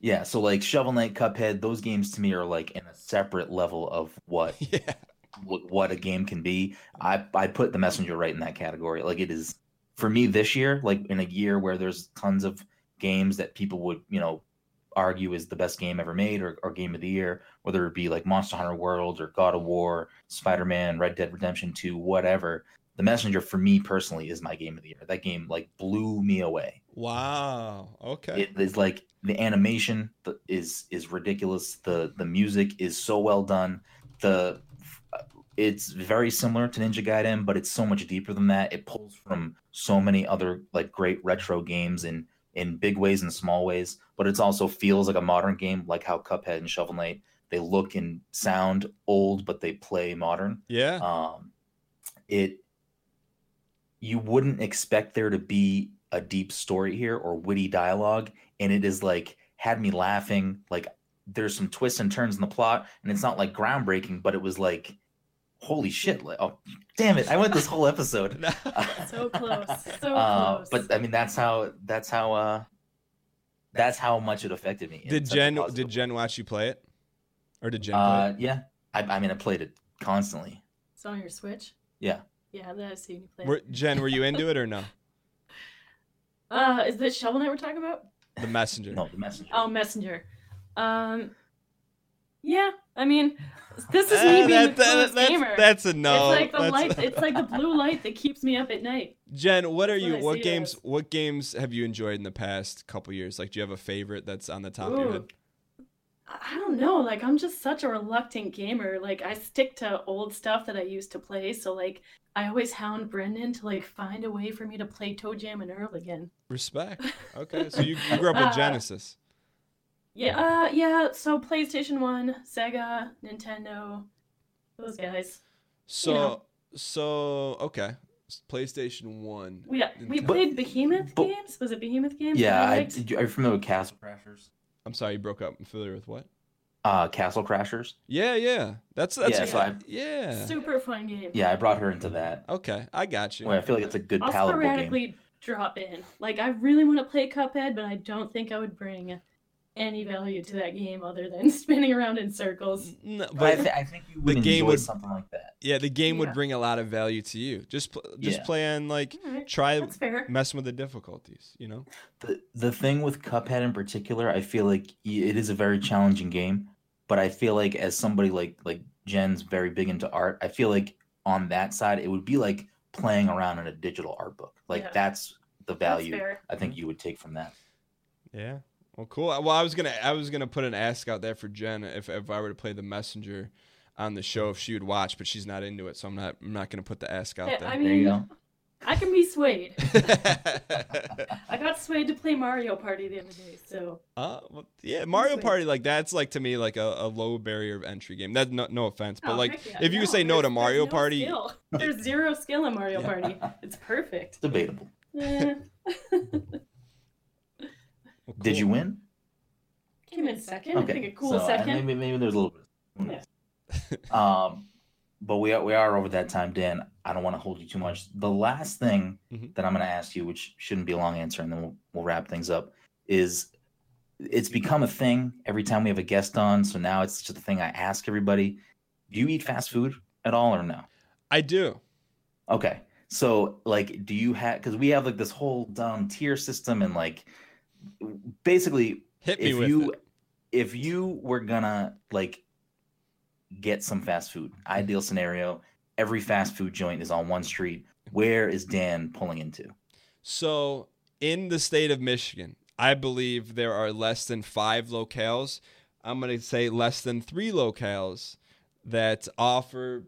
Yeah, so like Shovel Knight, Cuphead, those games to me are like in a separate level of what Yeah. what, what a game can be. I I put the messenger right in that category. Like it is for me this year, like in a year where there's tons of games that people would, you know, argue is the best game ever made or, or game of the year, whether it be like Monster Hunter World or God of War, Spider-Man, Red Dead Redemption 2, whatever. The Messenger for me personally is my game of the year. That game like blew me away. Wow. Okay. It is like the animation is is ridiculous. The the music is so well done. The uh, it's very similar to Ninja Gaiden, but it's so much deeper than that. It pulls from so many other like great retro games in in big ways and small ways, but it also feels like a modern game, like how Cuphead and Shovel Knight they look and sound old, but they play modern yeah. um, it you wouldn't expect there to be a deep story here or witty dialogue and it is like had me laughing like there's some twists and turns in the plot and it's not like groundbreaking but it was like holy shit like, oh damn it i went this whole episode So close. So uh, close. but i mean that's how that's how uh that's how much it affected me did Jen did. Jen watch you play it, or did Jen play uh it? yeah I, I mean i played it constantly it's on your Switch. yeah Yeah, that I've seen you play. Were, Jen, were you into it or no? Uh, is this Shovel Knight we're talking about? The Messenger. no the messenger Oh, Messenger. Um, yeah. I mean, this is me being that- the that- coolest that's, gamer. that's a no. it's like the That's- light. It's like the blue light that keeps me up at night. Jen, what are you? what I What it games? What games have you enjoyed in the past couple years? Like, do you have a favorite that's on the top of your head? I I don't know. Like, I'm just such a reluctant gamer. Like, I stick to old stuff that I used to play. So, like, I always hound Brendan to like find a way for me to play ToeJam and Earl again. Respect. Okay, so you, you grew up with Uh, Genesis. Yeah, uh, yeah. So PlayStation One, Sega, Nintendo, those guys. So know. so okay. PlayStation One. We we played Behemoth but- games. Was it Behemoth games? Yeah, I I, did you, are you familiar with Castle Crashers? I'm sorry, you broke up. I'm familiar with what? Uh, Castle Crashers. Yeah, yeah. That's that's Yeah, so I- yeah. Super fun game. Yeah, I brought her into that. Okay, I got you. Well, I feel like it's a good I'll palatable game. sporadically drop in. Like I really want to play Cuphead, but I don't think I would bring any value to that game other than spinning around in circles. No, But I, th- I think you would game enjoy would- something like that. yeah, the game would bring a lot of value to you. Just pl- just Yeah. play on like Alright, try messing with the difficulties. You know. The the thing with Cuphead in particular, I feel like it is a very challenging game. But I feel like as somebody like like Jen's very big into art, I feel like on that side it would be like playing around in a digital art book. Like Yeah. that's the value fair. I think you would take from that. Yeah. Well, cool. Well, I was gonna I was gonna put an ask out there for Jen if if I were to play the messenger on the show if she would watch, but she's not into it, so I'm not I'm not gonna put the ask out there. I There you mean, go. I can be swayed. I got swayed to play Mario Party the other day, so Uh, well, yeah, Mario Party like that's like to me like a, a low barrier of entry game. That no, no offense, but Oh, like yeah. if you could say no to Mario there's no Party, skill. there's zero skill in Mario Yeah. Party. It's perfect. Debatable. Eh, well, Did you win? came in second. I think a cool so, uh, second. Maybe maybe there's a little bit. um, but we are we are over that time, Dan. I don't want to hold you too much. The last thing Mhm. that I'm going to ask you, which shouldn't be a long answer, and then we'll, we'll wrap things up, is it's become a thing every time we have a guest on. So now it's just a thing I ask everybody. Do you eat fast food at all or no? I do. Okay. So like do you have because we have like this whole down tier system and like basically Hit me if with you it. if you were gonna like get some fast food ideal scenario every fast food joint is on one street where is dan pulling into So, in the state of Michigan, I believe there are less than five locales. I'm to say less than three locales that offer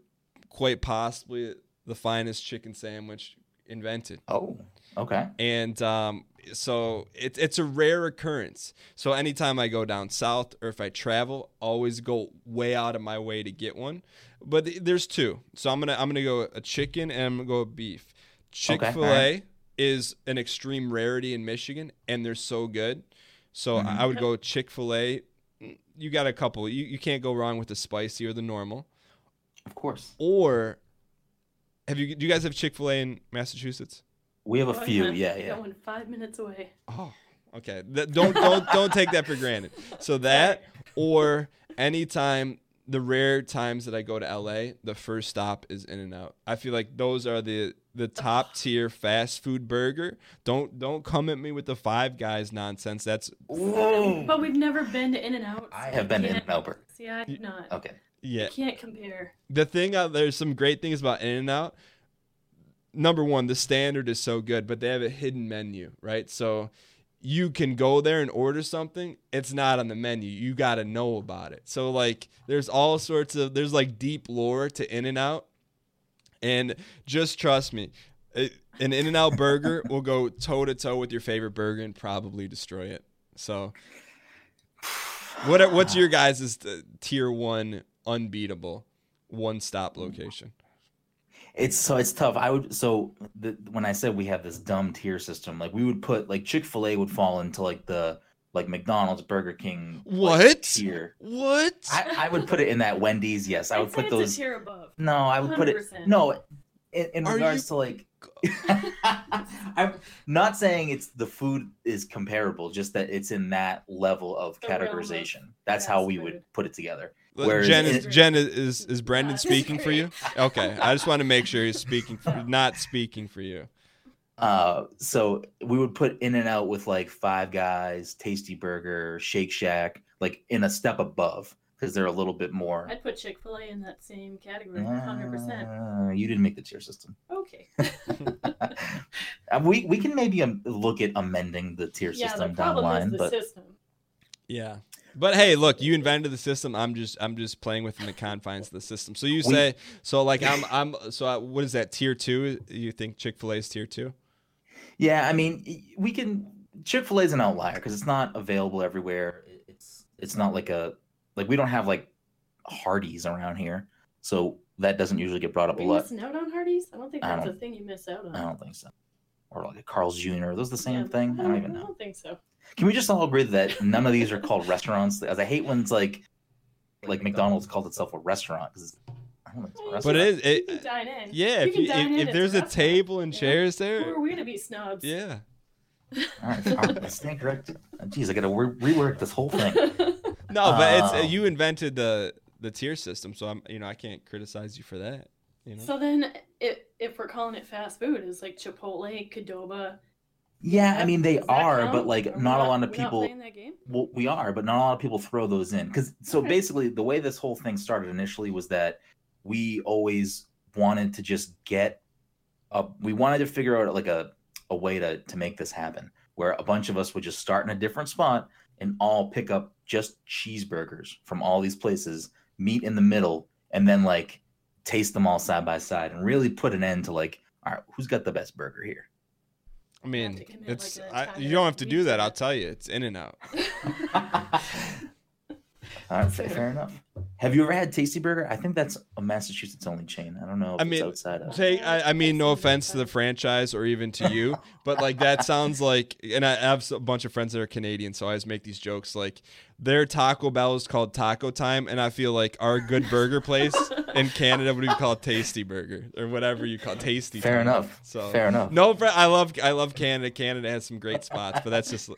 quite possibly the finest chicken sandwich invented. oh okay And um, so it, it's a rare occurrence. So, anytime I go down south or if I travel, always go way out of my way to get one. But th- there's two. So, I'm going to I'm to go a chicken and I'm to go a beef. Chick fil A is an extreme rarity in Michigan, and they're so good. So Mhm. I I would go Chick Fil A. You got a couple. You you can't go wrong with the spicy or the normal. of course Or have you? Do you guys have Chick Fil A in Massachusetts? We have a Oh, few yeah yeah Going five minutes away. Oh, okay. Th- don't don't don't take that for granted. So that or anytime the rare times that I go to LA, the first stop is In and Out. I feel like those are the the top tier fast food burger. Don't don't come at me with the five guys nonsense. That's Whoa. But we've never been to In and Out. i have been in melbourne See, I have not. okay yeah. I can't compare. The thing uh, there's some great things about In and Out. Number one, the standard is so good, but they have a hidden menu, right? So you can go there and order something. It's not on the menu. You got to know about it. So like, there's all sorts of there's like deep lore to In and Out, and just trust me, an In and Out burger will go toe to toe with your favorite burger and probably destroy it. So, what what's your guys' tier one unbeatable one stop location? It's so it's tough. I would so the, when I said we have this dumb tier system, like we would put like Chick Fil A would fall into like the like McDonald's, Burger King like, What? tier. What? I, I would put it in that Wendy's. Yes, I I'd put those. tier above. No, I would put it. No, in, in regards you- to like. I'm not saying it's the food is comparable, just that it's in that level of The realm of categorization. That's how we food. would put it together. Look, Whereas Jen in- is Jen is is, is Brendan speaking for you? Okay, I just want to make sure he's speaking for not speaking for you. Uh, so we would put In and Out with like Five Guys, Tasty Burger, Shake Shack, like in a step above because they're a little bit more. I'd put Chick Fil A in that same category, hundred percent. Uh, you didn't make the tier system. Okay. Uh, we we can maybe um, look at amending the tier yeah, the system down the problem is line, the but system. Yeah. But hey, look, you invented the system. I'm just I'm just playing within the confines of the system. So you say so like I'm I'm so I, what is that tier 2? You think Chick-fil-A is tier 2? yeah, I mean we can. Chick Fil A is an outlier because it's not available everywhere. It's it's not like a like we don't have like Hardee's around here, so that doesn't usually get brought Are up a we lot. missing out on Hardee's? I don't think that's a don't- thing you miss out on. I don't think so. Or like a Carl's Jr. Are those the same Yeah, thing? I don't even know. I don't think so. Can we just all agree that none of these are called restaurants? As I hate when it's like like McDonald's calls itself a restaurant because I don't think it's a But it is. You It, can dine in. yeah, You if, you, dine in, if, if there's a restaurant. table and Yeah. chairs there. Who are we to be snobs? yeah. All right, all right, stand corrected. Jeez, I gotta re- rework this whole thing. No, but it's uh, Um, you invented the the tier system, so I'm you know I can't criticize you for that. You know. so then, if if we're calling it fast food, is like Chipotle, Qdoba. Yeah, I mean they are, but like we not a lot of people. playing that game? Well, we are, but not a lot of people throw those in because so Okay. basically the way this whole thing started initially was that we always wanted to just get a we wanted to figure out like a a way to to make this happen where a bunch of us would just start in a different spot and all pick up just cheeseburgers from all these places, meet in the middle, and then like taste them all side by side and really put an end to like, all right, who's got the best burger here? I mean, it's like, I, you don't have to do that. I'll tell you, it's In and Out. Right, fair, fair enough. Have you ever had Tasty Burger? I think that's a Massachusetts only chain. I don't know if I it's mean, outside of. Take, I, I mean, no offense to the franchise or even to you, but like that sounds like, and I have a bunch of friends that are Canadian, so I always make these jokes. Like their Taco Bell is called Taco Time, and I feel like our good burger place in Canada would be called Tasty Burger or whatever you call Tasty. Fair Time. enough. So Fair enough. no, I love I love Canada. Canada has some great spots, but that's just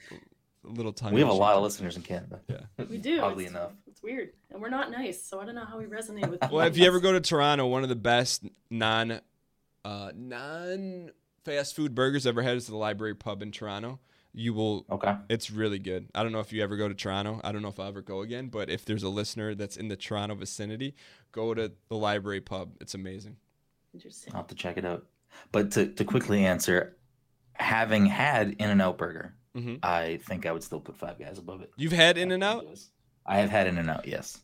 little tongue. we have a lot of listeners in Canada. Yeah. We do. Oddly it's, enough. it's weird, and we're not nice, so I don't know how we resonate with. Well, if you ever go to Toronto, one of the best non uh, non fast food burgers I've ever had is the Library Pub in Toronto. You will. Okay. It's really good. I don't know if you ever go to Toronto. I don't know if I'll ever go again. But if there's a listener that's in the Toronto vicinity, go to the Library Pub. It's amazing. Interesting. I'll have to check it out. But to, to quickly answer, having had In and Out Burger, Mhm. I think I would still put Five Guys above it. You've had In and Out. I have had In and Out, yes.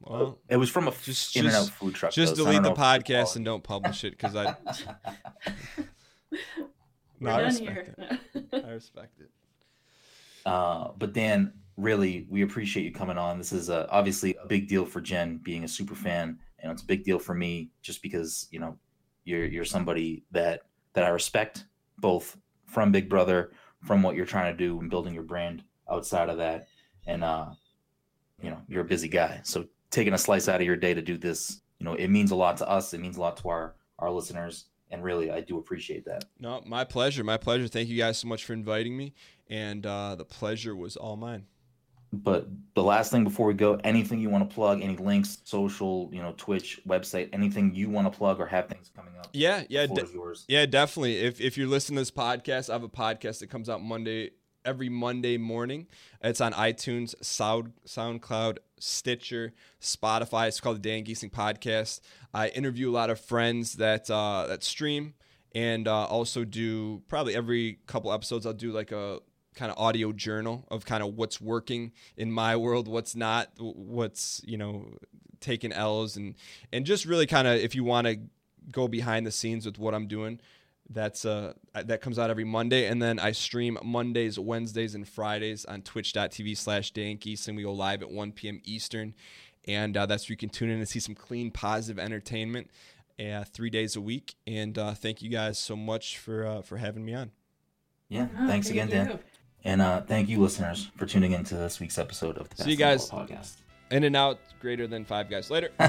Well, It was from a Just- In and Out food truck. just though, so delete don't the know if it's podcast and don't publish it because I. We're No, I respect here. it. I respect it. Uh, but Dan, really, we appreciate you coming on. This is uh, obviously a big deal for Jen being a super fan, and it's a big deal for me just because you know you're you're somebody that that I respect both from Big Brother, from what you're trying to do and building your brand outside of that, and uh, you know you're a busy guy, so taking a slice out of your day to do this, you know, it means a lot to us. It means a lot to our our listeners, and really, I do appreciate that. No, my pleasure. My pleasure. Thank you guys so much for inviting me, and uh, the pleasure was all mine. But the last thing before we go, anything you want to plug, any links, social, you know, Twitch, website, anything you want to plug or have things coming up? Yeah, yeah, de- yours. yeah, definitely. If if you're listening to this podcast, I have a podcast that comes out Monday every Monday morning. It's on iTunes, Sound SoundCloud, Stitcher, Spotify. It's called the Dan Gheesling Podcast. I interview a lot of friends that uh, that stream, and uh, also do probably every couple episodes. I'll do like a kind of audio journal of kind of what's working in my world, what's not, what's you know taking L's, and and just really kind of if you want to go behind the scenes with what I'm doing. That's uh that comes out every Monday, and then I stream Mondays, Wednesdays, and Fridays on Twitch.tv slash Dan Gheesling. We go live at 1 p.m. Eastern, and uh, that's where you can tune in and see some clean, positive entertainment, uh, three days a week. And uh, thank you guys so much for uh, for having me on. Yeah. Oh, thanks thank again, Dan. And uh, thank you, listeners, for tuning in to this week's episode of the See you Best guys. Podcast. In and out, greater than five guys later.